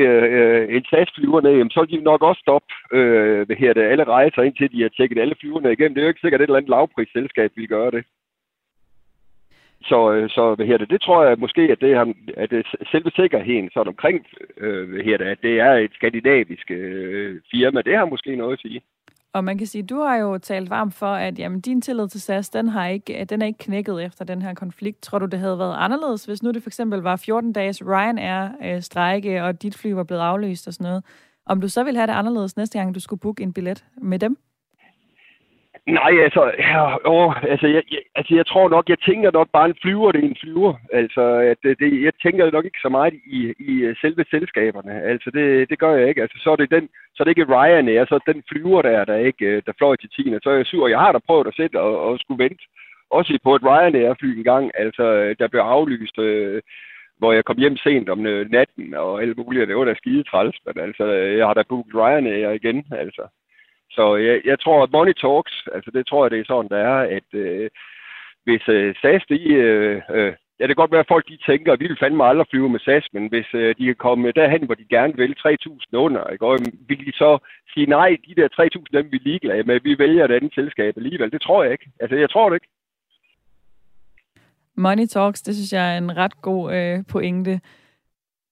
[SPEAKER 2] øh, øh en SAS-flyver ned, så vil de nok også stoppe øh, hvad her det, alle rejser, indtil de har tjekket alle flyverne igennem. Det er jo ikke sikkert, at et eller andet lavprisselskab vil gøre det. Så, øh, så hvad her det, det tror jeg måske, at det, er, at øh, det selve sikkerheden sådan omkring, øh, hvad her det, at det er et skandinavisk øh, firma, det har måske noget at sige.
[SPEAKER 1] Og man kan sige, du har jo talt varmt for, at jamen, din tillid til SAS, den, har ikke, øh, den er ikke knækket efter den her konflikt. Tror du, det havde været anderledes, hvis nu det for eksempel var 14 dages Ryanair-strejke, øh, og dit fly var blevet aflyst og sådan noget? Om du så ville have det anderledes næste gang, du skulle booke en billet med dem?
[SPEAKER 2] Nej, altså, ja, åh, altså, jeg, jeg, altså, jeg tror nok, jeg tænker nok bare en flyver, det er en flyver. Altså, at øh, det, jeg tænker nok ikke så meget i, i øh, selve selskaberne. Altså, det, det gør jeg ikke. Altså, så er det, den, så er det ikke Ryanair, så er den flyver der, der ikke, øh, der fløj til 10. Så er jeg sur. Jeg har da prøvet at sætte og, og skulle vente. Også på et Ryanair-fly en gang, altså, der blev aflyst. Øh, hvor jeg kom hjem sent om natten og alt muligt, det var da skide træls, men altså, jeg har da booket Ryanair igen, altså. Så jeg, jeg tror, at money talks, altså det tror jeg, det er sådan, der er, at øh, hvis øh, SAS, de, øh, øh, ja, det kan godt være, at folk de tænker, at vi vil fandme aldrig flyve med SAS, men hvis øh, de kan komme derhen, hvor de gerne vil 3.000 under, ikke? Og øhm, vil de så sige, nej, de der 3.000, dem vi er ligeglade med, vi vælger et andet selskab alligevel. Det tror jeg ikke. Altså, jeg tror det ikke.
[SPEAKER 1] Money Talks, det synes jeg er en ret god øh, pointe.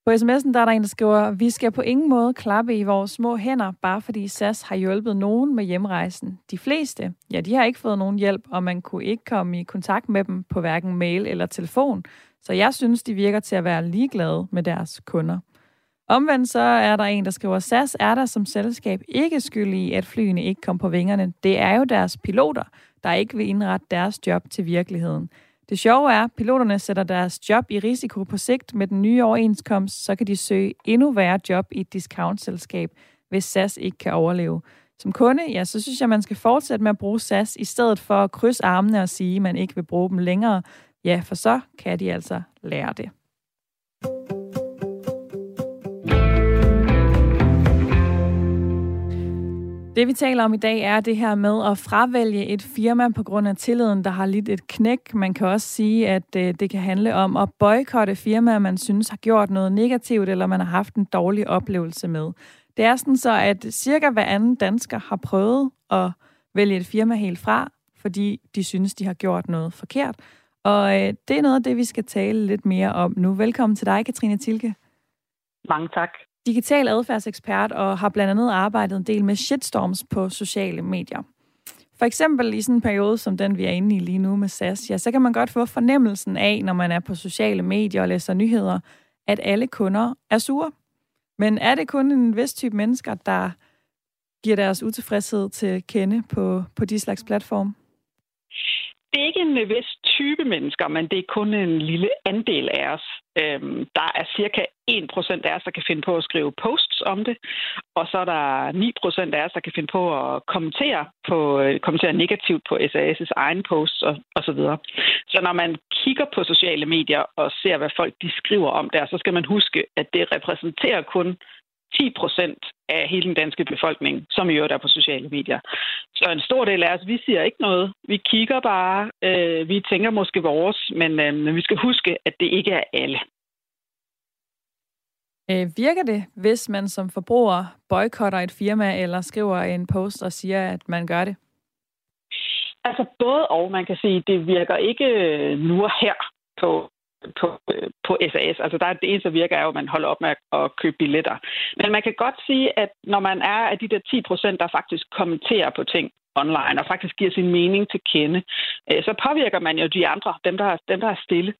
[SPEAKER 1] På sms'en der er der en, der skriver, vi skal på ingen måde klappe i vores små hænder, bare fordi SAS har hjulpet nogen med hjemrejsen. De fleste, ja, de har ikke fået nogen hjælp, og man kunne ikke komme i kontakt med dem på hverken mail eller telefon. Så jeg synes, de virker til at være ligeglade med deres kunder. Omvendt så er der en, der skriver, SAS er der som selskab ikke skyld i, at flyene ikke kom på vingerne. Det er jo deres piloter, der ikke vil indrette deres job til virkeligheden. Det sjove er, at piloterne sætter deres job i risiko på sigt med den nye overenskomst, så kan de søge endnu værre job i et discountselskab, hvis SAS ikke kan overleve. Som kunde, ja, så synes jeg, man skal fortsætte med at bruge SAS, i stedet for at krydse armene og sige, at man ikke vil bruge dem længere. Ja, for så kan de altså lære det. Det vi taler om i dag er det her med at fravælge et firma på grund af tilliden, der har lidt et knæk. Man kan også sige, at øh, det kan handle om at boykotte firmaer, man synes har gjort noget negativt, eller man har haft en dårlig oplevelse med. Det er sådan så, at cirka hver anden dansker har prøvet at vælge et firma helt fra, fordi de synes, de har gjort noget forkert. Og øh, det er noget af det, vi skal tale lidt mere om nu. Velkommen til dig, Katrine Tilke.
[SPEAKER 7] Mange tak
[SPEAKER 1] digital adfærdsekspert og har blandt andet arbejdet en del med shitstorms på sociale medier. For eksempel i sådan en periode som den, vi er inde i lige nu med SAS, ja, så kan man godt få fornemmelsen af, når man er på sociale medier og læser nyheder, at alle kunder er sure. Men er det kun en vis type mennesker, der giver deres utilfredshed til kende på, på de slags platform?
[SPEAKER 7] Det er ikke en vis type mennesker, men det er kun en lille andel af os. Øhm, der er cirka 1% af os, der kan finde på at skrive posts om det, og så er der 9% af os, der kan finde på at kommentere, på, øh, kommentere negativt på SAS' egen posts og, og så videre. Så når man kigger på sociale medier og ser, hvad folk de skriver om der, så skal man huske, at det repræsenterer kun 10 procent af hele den danske befolkning, som i øvrigt er på sociale medier. Så en stor del af os, vi siger ikke noget. Vi kigger bare. Øh, vi tænker måske vores, men, øh, men vi skal huske, at det ikke er alle.
[SPEAKER 1] Øh, virker det, hvis man som forbruger boykotter et firma eller skriver en post og siger, at man gør det?
[SPEAKER 7] Altså både og. Man kan sige, det virker ikke nu og her på på, på SAS. Altså der er det eneste, der virker, er jo, at man holder op med at købe billetter. Men man kan godt sige, at når man er af de der 10 procent, der faktisk kommenterer på ting online og faktisk giver sin mening til kende, øh, så påvirker man jo de andre, dem der, dem, der er stille.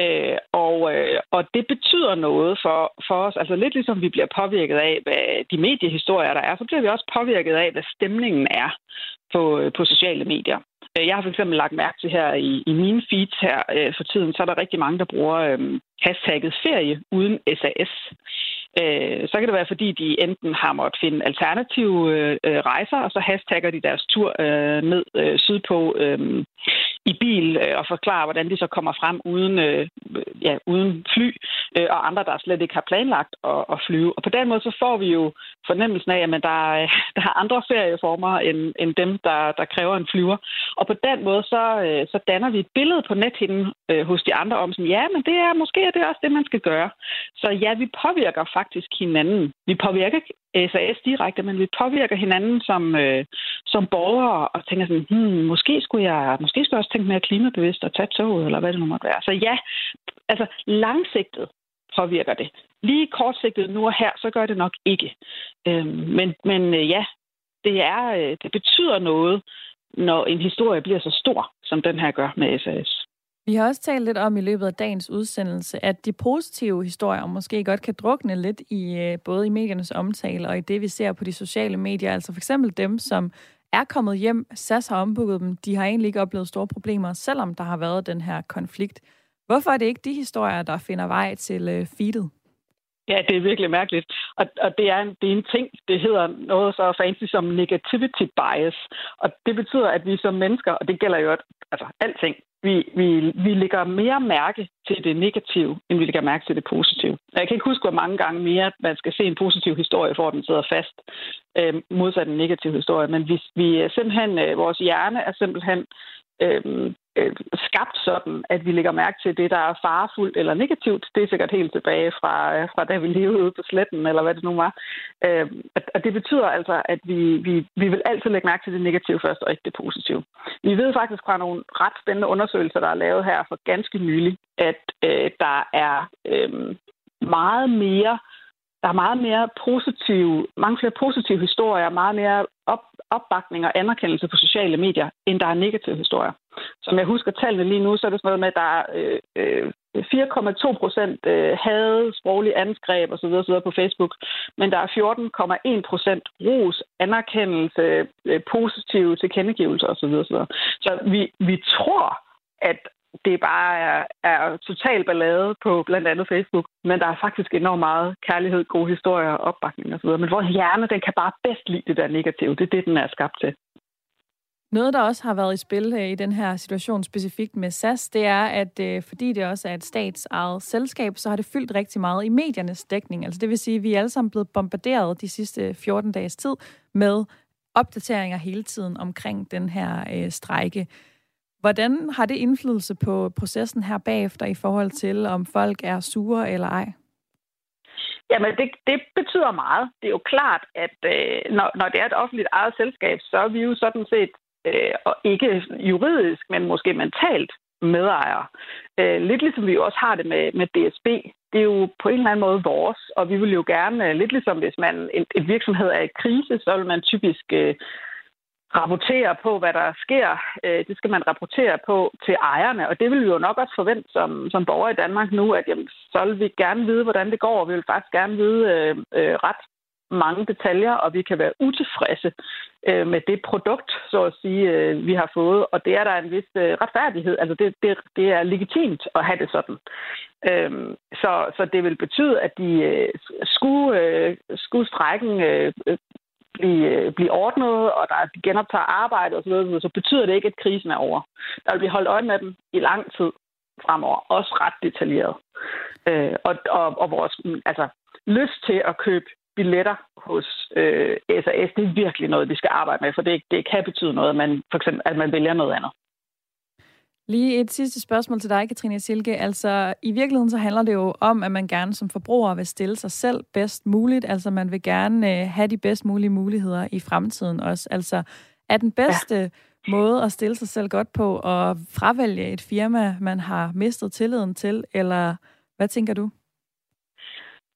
[SPEAKER 7] Øh, og, øh, og det betyder noget for, for os. Altså lidt ligesom vi bliver påvirket af, hvad de mediehistorier, der er, så bliver vi også påvirket af, hvad stemningen er på, øh, på sociale medier. Øh, jeg har for eksempel lagt mærke til her i, i mine feeds her øh, for tiden, så er der rigtig mange, der bruger øh, hashtagget ferie uden SAS. Øh, så kan det være, fordi de enten har måttet finde alternative øh, øh rejser, og så hashtagger de deres tur øh, ned øh, sydpå øh, i bil øh, og forklare, hvordan de så kommer frem uden, øh, ja, uden fly, øh, og andre, der slet ikke har planlagt at, at flyve. Og på den måde så får vi jo fornemmelsen af, at der, der er andre ferieformer end, end dem, der, der kræver en flyver. Og på den måde så, øh, så danner vi et billede på nethinden øh, hos de andre om, som ja, men det er måske er det også det, man skal gøre. Så ja, vi påvirker faktisk hinanden. Vi påvirker ikke SAS direkte, men vi påvirker hinanden som, øh, som borgere og tænker sådan, hmm, måske skulle jeg måske skulle jeg også tænke mere klimabevidst og tage toget, eller hvad det nu måtte være. Så ja, altså langsigtet påvirker det. Lige kortsigtet nu og her, så gør det nok ikke. Øhm, men men øh, ja, det, er, øh, det betyder noget, når en historie bliver så stor, som den her gør med SAS.
[SPEAKER 1] Vi har også talt lidt om i løbet af dagens udsendelse, at de positive historier måske godt kan drukne lidt i øh, både i mediernes omtale og i det, vi ser på de sociale medier. Altså for eksempel dem, som er kommet hjem. SAS har ombooket dem. De har egentlig ikke oplevet store problemer, selvom der har været den her konflikt. Hvorfor er det ikke de historier, der finder vej til øh, feedet?
[SPEAKER 7] Ja, det er virkelig mærkeligt. Og, og det, er en, det er en ting, det hedder noget så fancy som negativity bias. Og det betyder, at vi som mennesker, og det gælder jo altså alting. Vi, vi, vi lægger mere mærke til det negative, end vi lægger mærke til det positive. Jeg kan ikke huske, hvor mange gange mere man skal se en positiv historie, for at den sidder fast, øh, modsat en negativ historie. Men vi, vi er simpelthen, øh, vores hjerne er simpelthen øh, øh, skabt sådan, at vi lægger mærke til det, der er farefuldt eller negativt. Det er sikkert helt tilbage fra, øh, fra da vi levede ude på sletten, eller hvad det nu var. Øh, og det betyder altså, at vi, vi, vi vil altid lægge mærke til det negative først, og ikke det positive. Vi ved faktisk fra nogle ret spændende undersøgelser, der er lavet her for ganske nylig, at øh, der er øh, meget mere der er meget mere positive, mange flere positive historier, meget mere op, opbakning og anerkendelse på sociale medier, end der er negative historier. Som jeg husker tallene lige nu, så er det sådan noget med, at der er øh, øh 4,2 procent øh, havde sproglige angreb osv. osv. på Facebook, men der er 14,1 procent ros, anerkendelse, øh, positive tilkendegivelser osv. osv. Så vi, vi tror, at det bare er, er total ballade på blandt andet Facebook, men der er faktisk enormt meget kærlighed, gode historier, opbakning osv. Men vores hjerne, den kan bare bedst lide det der negative. Det er det, den er skabt til.
[SPEAKER 1] Noget, der også har været i spil øh, i den her situation specifikt med SAS, det er, at øh, fordi det også er et statsejet selskab, så har det fyldt rigtig meget i mediernes dækning. Altså det vil sige, at vi er alle sammen blevet bombarderet de sidste 14 dages tid med opdateringer hele tiden omkring den her øh, strejke. Hvordan har det indflydelse på processen her bagefter i forhold til, om folk er sure eller ej?
[SPEAKER 7] Jamen, det, det betyder meget. Det er jo klart, at øh, når, når det er et offentligt eget selskab, så er vi jo sådan set, øh, og ikke juridisk, men måske mentalt, medejere. Øh, lidt ligesom vi også har det med, med DSB. Det er jo på en eller anden måde vores, og vi vil jo gerne, øh, lidt ligesom hvis man en, en virksomhed er i krise, så vil man typisk øh, rapportere på, hvad der sker. Øh, det skal man rapportere på til ejerne, og det vil vi jo nok også forvente som, som borgere i Danmark nu, at jamen, så vil vi gerne vide, hvordan det går, og vi vil faktisk gerne vide øh, øh, ret mange detaljer, og vi kan være utilfredse øh, med det produkt, så at sige, øh, vi har fået. Og det er der en vis øh, retfærdighed. Altså det, det, det er legitimt at have det sådan. Øh, så, så det vil betyde, at de øh, skulle, øh, skulle strækken øh, blive, øh, blive ordnet, og der de genoptager arbejde osv., så betyder det ikke, at krisen er over. Der vil blive holdt øje med dem i lang tid fremover, også ret detaljeret. Øh, og, og, og vores altså, lyst til at købe billetter hos øh, SAS, det er virkelig noget, vi skal arbejde med, for det, det kan betyde noget, at man, for eksempel, at man vælger noget andet.
[SPEAKER 1] Lige et sidste spørgsmål til dig, Katrine Silke. Altså, i virkeligheden så handler det jo om, at man gerne som forbruger vil stille sig selv bedst muligt. Altså, man vil gerne øh, have de bedst mulige muligheder i fremtiden også. Altså, er den bedste ja. måde at stille sig selv godt på at fravælge et firma, man har mistet tilliden til, eller hvad tænker du?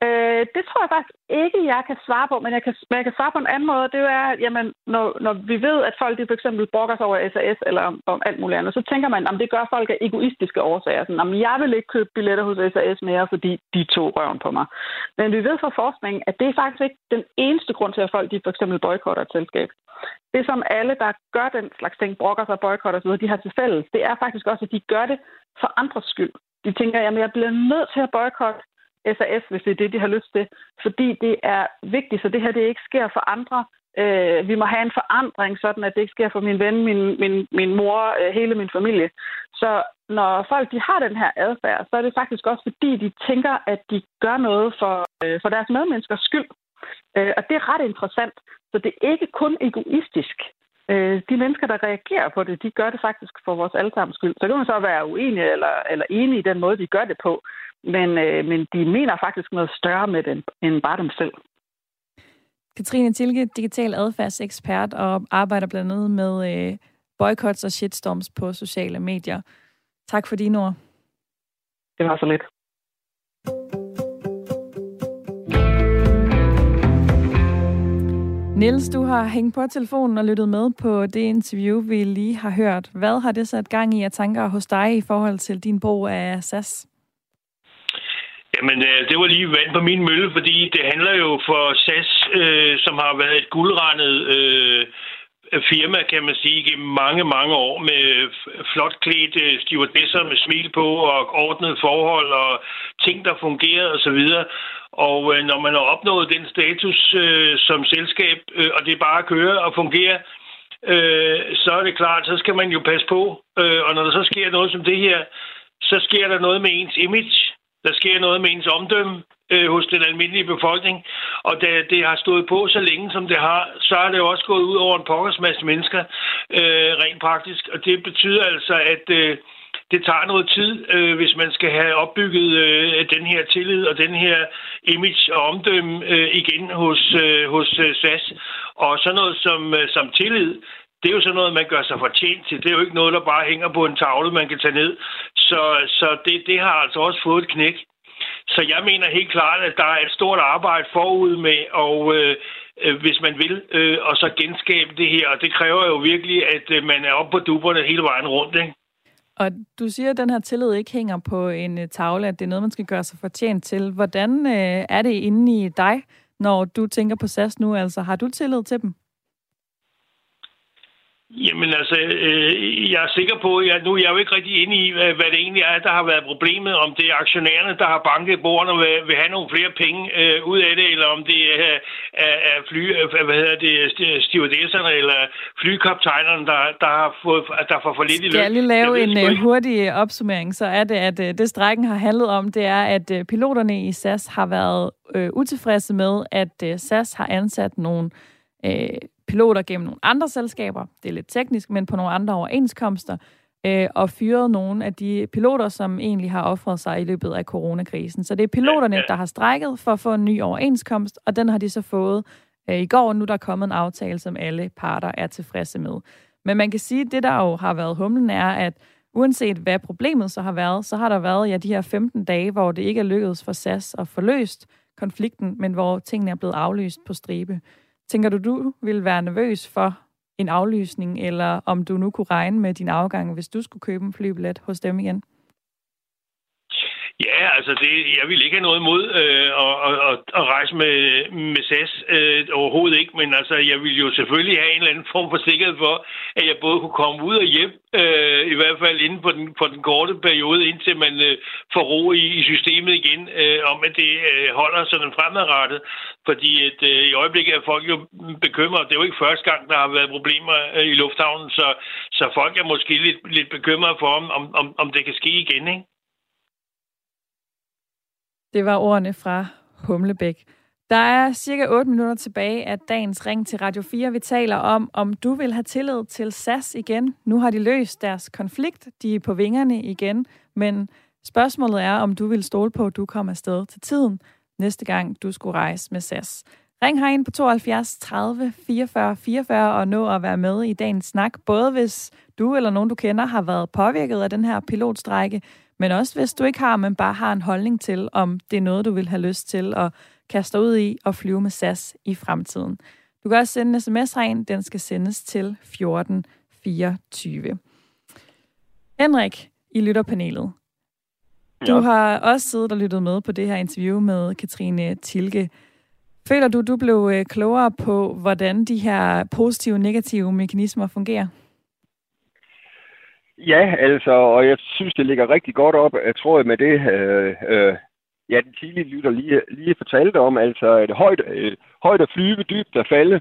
[SPEAKER 7] Øh, det tror jeg faktisk ikke, jeg kan svare på, men jeg kan, men jeg kan svare på en anden måde. Det er, jamen, når, når vi ved, at folk de for eksempel brokker sig over SAS eller om, om alt muligt andet, så tænker man, at det gør folk af egoistiske årsager. Sådan, jamen, jeg vil ikke købe billetter hos SAS mere, fordi de tog røven på mig. Men vi ved fra forskningen, at det er faktisk ikke den eneste grund til, at folk de for eksempel boykotter et selskab. Det som alle, der gør den slags ting, brokker sig, boykotter osv., de har til fælles, det er faktisk også, at de gør det for andres skyld. De tænker, at jeg bliver nødt til at boykotte SAS, hvis det er det, de har lyst til. Fordi det er vigtigt, så det her det ikke sker for andre. Øh, vi må have en forandring, sådan at det ikke sker for min ven, min, min, min mor, øh, hele min familie. Så når folk de har den her adfærd, så er det faktisk også fordi, de tænker, at de gør noget for, øh, for deres medmenneskers skyld. Øh, og det er ret interessant. Så det er ikke kun egoistisk. Øh, de mennesker, der reagerer på det, de gør det faktisk for vores allesammens skyld. Så det kan så være uenige eller, eller enige i den måde, de gør det på. Men, øh, men de mener faktisk noget større med det, end bare dem selv.
[SPEAKER 1] Katrine Tilke, digital adfærdsekspert og arbejder blandt andet med øh, boycotts og shitstorms på sociale medier. Tak for dine ord.
[SPEAKER 7] Det var så lidt.
[SPEAKER 1] Niels, du har hængt på telefonen og lyttet med på det interview, vi lige har hørt. Hvad har det sat gang i af tanker hos dig i forhold til din bog af SAS?
[SPEAKER 4] Jamen, øh, det var lige vand på min mølle, fordi det handler jo for SAS, øh, som har været et guldrendet øh, firma, kan man sige, gennem mange, mange år med flot klædt øh, stewardesser med smil på og ordnet forhold og ting, der fungerede osv. Og øh, når man har opnået den status øh, som selskab, øh, og det bare kører og fungerer,
[SPEAKER 8] øh, så er det klart, så skal man jo passe på. Øh, og når der så sker noget som det her, så sker der noget med ens image. Der sker noget med ens omdømme øh, hos den almindelige befolkning. Og da det har stået på så længe, som det har, så er det jo også gået ud over en pokkers masse mennesker, øh, rent praktisk. Og det betyder altså, at øh, det tager noget tid, øh, hvis man skal have opbygget øh, den her tillid og den her image og omdømme øh, igen hos, øh, hos øh, SAS. Og sådan noget som, øh, som tillid, det er jo sådan noget, man gør sig fortjent til. Det er jo ikke noget, der bare hænger på en tavle, man kan tage ned. Så, så det, det har altså også fået et knæk. Så jeg mener helt klart, at der er et stort arbejde forud med, og øh, øh hvis man vil, øh, og så genskabe det her. Og det kræver jo virkelig, at øh, man er oppe på duberne hele vejen rundt. Ikke?
[SPEAKER 1] Og du siger, at den her tillid ikke hænger på en øh, tavle, at det er noget, man skal gøre sig fortjent til. Hvordan øh, er det inde i dig, når du tænker på SAS nu? Altså, har du tillid til dem?
[SPEAKER 8] Jamen altså, øh, jeg er sikker på, at nu er jeg jo ikke rigtig inde i, hvad, hvad det egentlig er, der har været problemet. Om det er aktionærerne, der har banket bordene og vil, vil have nogle flere penge øh, ud af det, eller om det er, er, er fly, øh, hvad hedder det, stewardesserne eller flykaptajnerne, der, der, har fået, der får for lidt i løn.
[SPEAKER 1] Skal jeg lige lave en uh, hurtig opsummering, så er det, at det strækken har handlet om, det er, at piloterne i SAS har været uh, utilfredse med, at SAS har ansat nogle uh, piloter gennem nogle andre selskaber, det er lidt teknisk, men på nogle andre overenskomster, øh, og fyret nogle af de piloter, som egentlig har offret sig i løbet af coronakrisen. Så det er piloterne, der har strækket for at få en ny overenskomst, og den har de så fået øh, i går, nu der er kommet en aftale, som alle parter er tilfredse med. Men man kan sige, at det, der jo har været humlen, er, at uanset hvad problemet så har været, så har der været ja, de her 15 dage, hvor det ikke er lykkedes for SAS at forløst konflikten, men hvor tingene er blevet aflyst på stribe. Tænker du, du vil være nervøs for en aflysning, eller om du nu kunne regne med din afgang, hvis du skulle købe en flybillet hos dem igen?
[SPEAKER 8] Ja, altså det, jeg vil ikke have noget imod øh, at, at, at rejse med, med SAS øh, overhovedet ikke, men altså jeg vil jo selvfølgelig have en eller anden form for sikkerhed for, at jeg både kunne komme ud og hjem, øh, i hvert fald inden på den, på den korte periode, indtil man øh, får ro i, i systemet igen, øh, om at det øh, holder sådan fremadrettet. Fordi at, øh, i øjeblikket er folk jo bekymrede. Det er jo ikke første gang, der har været problemer øh, i lufthavnen, så, så folk er måske lidt, lidt bekymrede for, om, om, om det kan ske igen, ikke?
[SPEAKER 1] Det var ordene fra Humlebæk. Der er cirka 8 minutter tilbage af dagens ring til Radio 4. Vi taler om, om du vil have tillid til SAS igen. Nu har de løst deres konflikt. De er på vingerne igen. Men spørgsmålet er, om du vil stole på, at du kommer afsted til tiden næste gang, du skulle rejse med SAS. Ring herind på 72 30 44 44 og nå at være med i dagens snak, både hvis du eller nogen, du kender, har været påvirket af den her pilotstrække, men også hvis du ikke har, men bare har en holdning til, om det er noget, du vil have lyst til at kaste ud i og flyve med SAS i fremtiden. Du kan også sende en sms herind. Den skal sendes til 1424. Henrik i lytterpanelet. Du ja. har også siddet og lyttet med på det her interview med Katrine Tilke. Føler du, du blev øh, klogere på, hvordan de her positive og negative mekanismer fungerer?
[SPEAKER 2] Ja, altså, og jeg synes, det ligger rigtig godt op, øh, jeg tror med det, øh, øh, ja, den tidlige lytter lige, lige fortalte om, altså et højt, øh, højt at flyve, dybt at falde.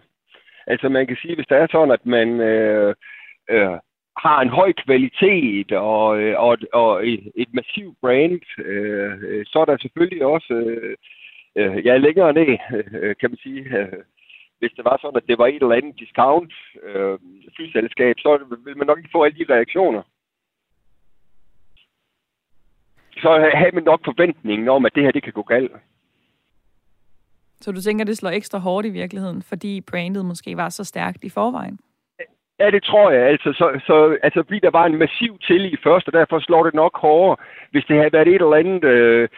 [SPEAKER 2] Altså man kan sige, hvis det er sådan, at man øh, øh, har en høj kvalitet og, øh, og, og et, et massivt brand, øh, øh så er der selvfølgelig også, øh, øh, ja, længere ned, øh, kan man sige, øh, hvis det var sådan, at det var et eller andet discount øh, flyselskab, så vil man nok ikke få alle de reaktioner. Så havde man nok forventningen om, at det her det kan gå galt.
[SPEAKER 1] Så du tænker, det slår ekstra hårdt i virkeligheden, fordi brandet måske var så stærkt i forvejen?
[SPEAKER 2] Ja, det tror jeg. Altså, så, så, altså fordi der var en massiv tillid først, og derfor slår det nok hårdere, hvis det havde været et eller andet... Øh,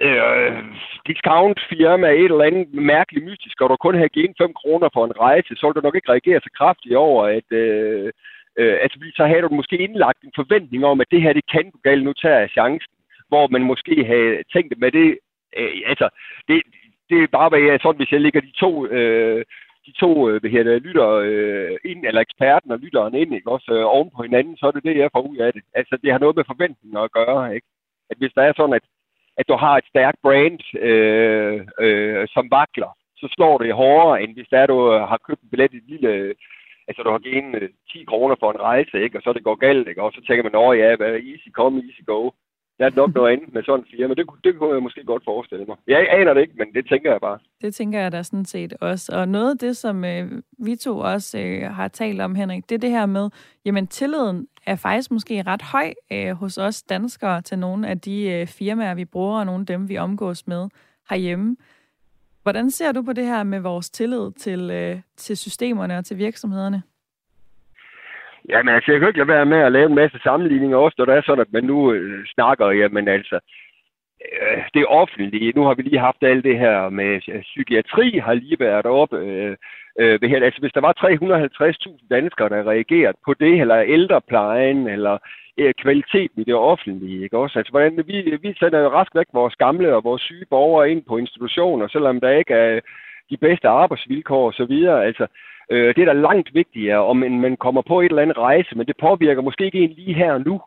[SPEAKER 2] øh, discount-firma et eller andet mærkeligt mystisk, og du kun have givet 5 kroner for en rejse, så vil du nok ikke reagere så kraftigt over, at... Øh, øh, altså, så havde du måske indlagt en forventning om, at det her, det kan du galt, nu tager jeg chancen. Hvor man måske havde tænkt med det... Øh, altså, det, det er bare, hvad jeg sådan, hvis jeg lægger de to... Øh, de to øh, hvad her, det, lytter øh, ind, eller eksperten og lytteren ind, ikke? også øh, oven på hinanden, så er det det, jeg får ud af det. Altså, det har noget med forventninger at gøre, ikke? At hvis der er sådan, at at du har et stærkt brand, øh, øh, som vakler, så slår det hårdere, end hvis der du øh, har købt en billet i et lille øh, altså du har givet 10 øh, kroner for en rejse, ikke? og så det går galt, ikke? og så tænker man, at ja, hvad easy come, easy go. Der er nok noget andet med sådan en firma. Det, det kunne jeg måske godt forestille mig. Jeg aner det ikke, men det tænker jeg bare.
[SPEAKER 1] Det tænker jeg da sådan set også. Og noget af det, som øh, vi to også øh, har talt om, Henrik, det er det her med, jamen tilliden er faktisk måske ret høj øh, hos os danskere til nogle af de øh, firmaer, vi bruger, og nogle af dem, vi omgås med herhjemme. Hvordan ser du på det her med vores tillid til, øh, til systemerne og til virksomhederne?
[SPEAKER 2] Jamen altså, jeg kan ikke lade være med at lave en masse sammenligninger også, når det er sådan, at man nu øh, snakker, jamen altså, øh, det offentlige, nu har vi lige haft alt det her med psykiatri, har lige været op. Øh, øh, her. Altså, hvis der var 350.000 danskere, der reagerede på det, eller ældreplejen, eller øh, kvaliteten i det offentlige, ikke også? Altså, hvordan, vi, vi sender jo rask væk vores gamle og vores syge borgere ind på institutioner, selvom der ikke er de bedste arbejdsvilkår osv. Altså, Øh, det er da langt vigtigere, om man, man kommer på et eller andet rejse, men det påvirker måske ikke en lige her og nu.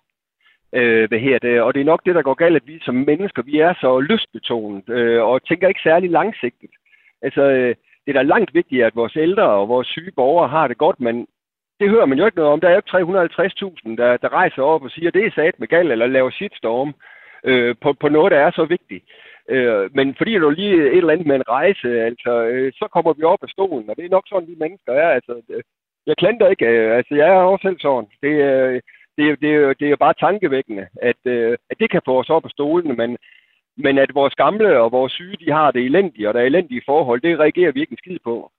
[SPEAKER 2] Øh, hvad her det, og det er nok det, der går galt, at vi som mennesker, vi er så lystbetonet øh, og tænker ikke særlig langsigtet. Altså, øh, det er da langt vigtigere, at vores ældre og vores syge borgere har det godt, men det hører man jo ikke noget om. Der er jo 350.000, der, der rejser op og siger, det er sat med gal, eller laver shitstorm øh, på, på noget, der er så vigtigt. Øh, men fordi du lige et eller andet med en rejse, altså, øh, så kommer vi op af stolen, og det er nok sådan, vi mennesker er. Altså, øh, jeg klander ikke, øh, altså jeg er også selv sådan. Det, øh, det, det, det er jo bare tankevækkende, at, øh, at det kan få os op af stolen, men, men at vores gamle og vores syge, de har det elendige, og der er elendige forhold, det reagerer vi ikke en skid på.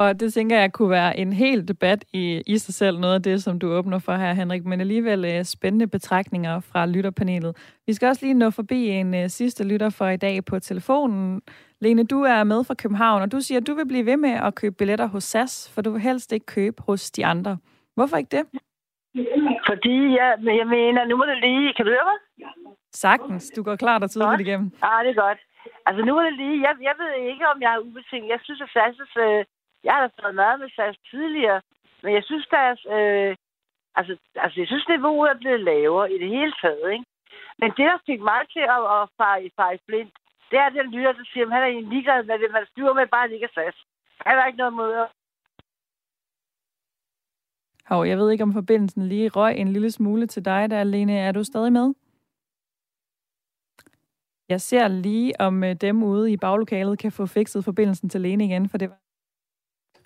[SPEAKER 1] Og det tænker jeg kunne være en hel debat i, i sig selv, noget af det, som du åbner for her, Henrik, men alligevel øh, spændende betragtninger fra lytterpanelet. Vi skal også lige nå forbi en uh, sidste lytter for i dag på telefonen. Lene, du er med fra København, og du siger, at du vil blive ved med at købe billetter hos SAS, for du vil helst ikke købe hos de andre. Hvorfor ikke det?
[SPEAKER 9] Fordi jeg, jeg mener, nu må det lige... Kan du høre mig?
[SPEAKER 1] Sagtens. Du går klart og tydeligt igennem.
[SPEAKER 9] Ja, det er godt. Altså, nu må det lige... Jeg, jeg ved ikke, om jeg er ubetinget. Jeg synes, at SAS' øh, jeg har da fået meget med SAS tidligere, men jeg synes, deres... Øh, altså, altså, jeg synes, niveauet er blevet lavere i det hele taget, ikke? Men det, der fik mig til at, at fare, fare blind, det er den lytter, der siger, at han er en ligeglad med det, man styrer med bare ikke SAS. Han har ikke noget mod
[SPEAKER 1] Hov, jeg ved ikke, om forbindelsen lige røg en lille smule til dig der, Lene. Er du stadig med? Jeg ser lige, om øh, dem ude i baglokalet kan få fikset forbindelsen til Lene igen, for det var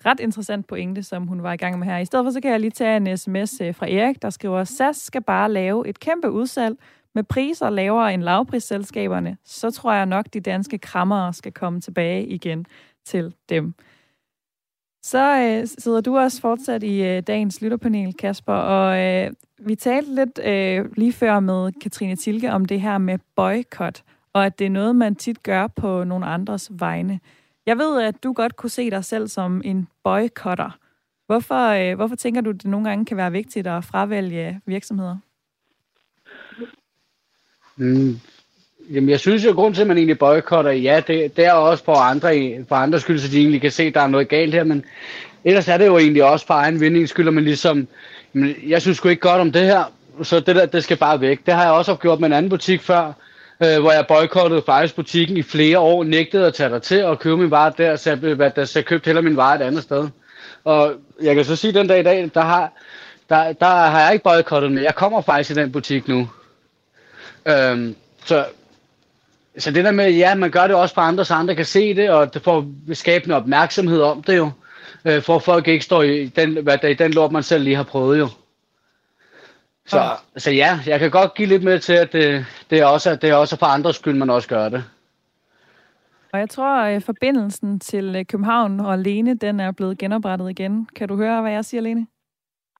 [SPEAKER 1] ret interessant pointe, som hun var i gang med her. I stedet for, så kan jeg lige tage en sms øh, fra Erik, der skriver, SAS skal bare lave et kæmpe udsalg med priser lavere end lavprisselskaberne. Så tror jeg nok, de danske krammere skal komme tilbage igen til dem. Så øh, sidder du også fortsat i øh, dagens lytterpanel, Kasper, og øh, vi talte lidt øh, lige før med Katrine Tilke om det her med boykot, og at det er noget, man tit gør på nogle andres vegne. Jeg ved, at du godt kunne se dig selv som en boykotter. Hvorfor, øh, hvorfor tænker du, at det nogle gange kan være vigtigt at fravælge virksomheder?
[SPEAKER 3] Mm. Jamen, jeg synes jo, at grunden til, at man egentlig boykotter, ja, det, det er også for andre, for andre skyld, så de egentlig kan se, at der er noget galt her, men ellers er det jo egentlig også for egen vindings skyld, at man ligesom, jamen, jeg synes sgu ikke godt om det her, så det der, det skal bare væk. Det har jeg også gjort med en anden butik før, øh, hvor jeg boykottede faktisk butikken i flere år, nægtede at tage dig til og købe min vare der, så jeg, hvad, der, så jeg købte heller min vare et andet sted. Og jeg kan så sige, at den dag i dag, der har, der, der har jeg ikke boykottet med. Jeg kommer faktisk i den butik nu. Øhm, så, så det der med, ja, man gør det også for andre, så andre kan se det, og det får skabende opmærksomhed om det jo. Øh, for at folk ikke står i den, hvad der, i den lort, man selv lige har prøvet jo. Så, ja. så ja, jeg kan godt give lidt med til, at det, det, er, også, det er også for andres skyld, man også gør det.
[SPEAKER 1] Og jeg tror, at forbindelsen til øh, København og Lene, den er blevet genoprettet igen. Kan du høre, hvad jeg siger, Lene?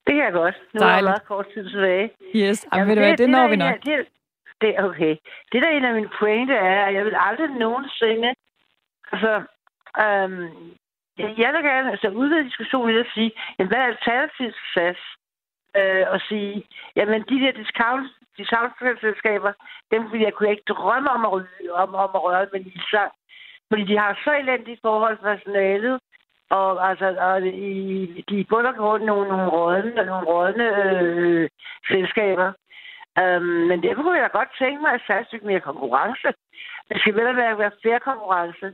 [SPEAKER 9] Det kan jeg godt. Nu Dejligt. er jeg meget kort tid tilbage.
[SPEAKER 1] Yes, Jamen, ved du hvad, det, det når vi nok.
[SPEAKER 9] Det, det, okay. Det der er en af mine pointe er, at jeg vil aldrig nogensinde... Altså, øhm, jeg vil gerne altså, udvide diskussionen at sige, jamen, hvad er alternativet til SAS? øh, og sige, jamen de der discount, discount-selskaber, dem vil jeg kunne ikke drømme om at, ryge, om, om at røre med Lisa. Fordi de har så elendige forhold for personalet, og altså, og i, de er bund og grund nogle, nogle rådne, nogle rådne øh, selskaber. Øhm, men det kunne jeg godt tænke mig at satse mere konkurrence. Det skal vel være, være færre konkurrence.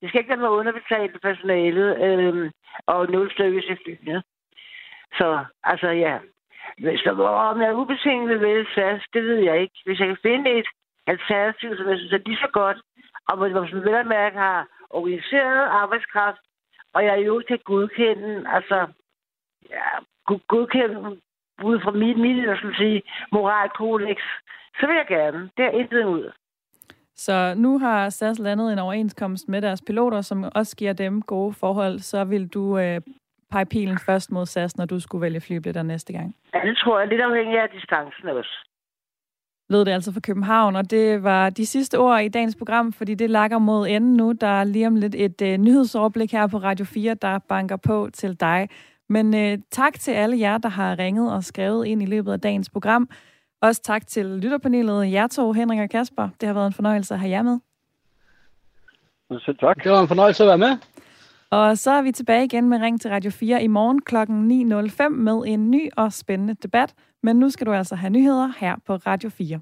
[SPEAKER 9] Det skal ikke være med underbetalt personale øhm, og nul service i flyene. Så, altså ja. Så om jeg er ubetinget vil vælge SAS, det ved jeg ikke. Hvis jeg kan finde et alternativ, som jeg synes er lige så godt, og hvor man vel at mærke har organiseret arbejdskraft, og jeg jo kan godkende, altså, ja, godkende ud fra mit, mit jeg skal sige, moralkodex, så vil jeg gerne. Det er intet ud.
[SPEAKER 1] Så nu har SAS landet en overenskomst med deres piloter, som også giver dem gode forhold. Så vil du øh, pege pilen først mod SAS, når du skulle vælge flybilletter næste gang?
[SPEAKER 9] Ja, det tror jeg. Lidt afhængig af distancen også.
[SPEAKER 1] Lød det altså fra København, og det var de sidste ord i dagens program, fordi det lakker mod enden nu. Der er lige om lidt et øh, nyhedsoverblik her på Radio 4, der banker på til dig. Men øh, tak til alle jer, der har ringet og skrevet ind i løbet af dagens program. Også tak til lytterpanelet, jer to, Henrik og Kasper. Det har været en fornøjelse at have jer med.
[SPEAKER 2] Selv tak.
[SPEAKER 3] Det var en fornøjelse at være med.
[SPEAKER 1] Og så er vi tilbage igen med Ring til Radio 4 i morgen kl. 9.05 med en ny og spændende debat. Men nu skal du altså have nyheder her på Radio 4.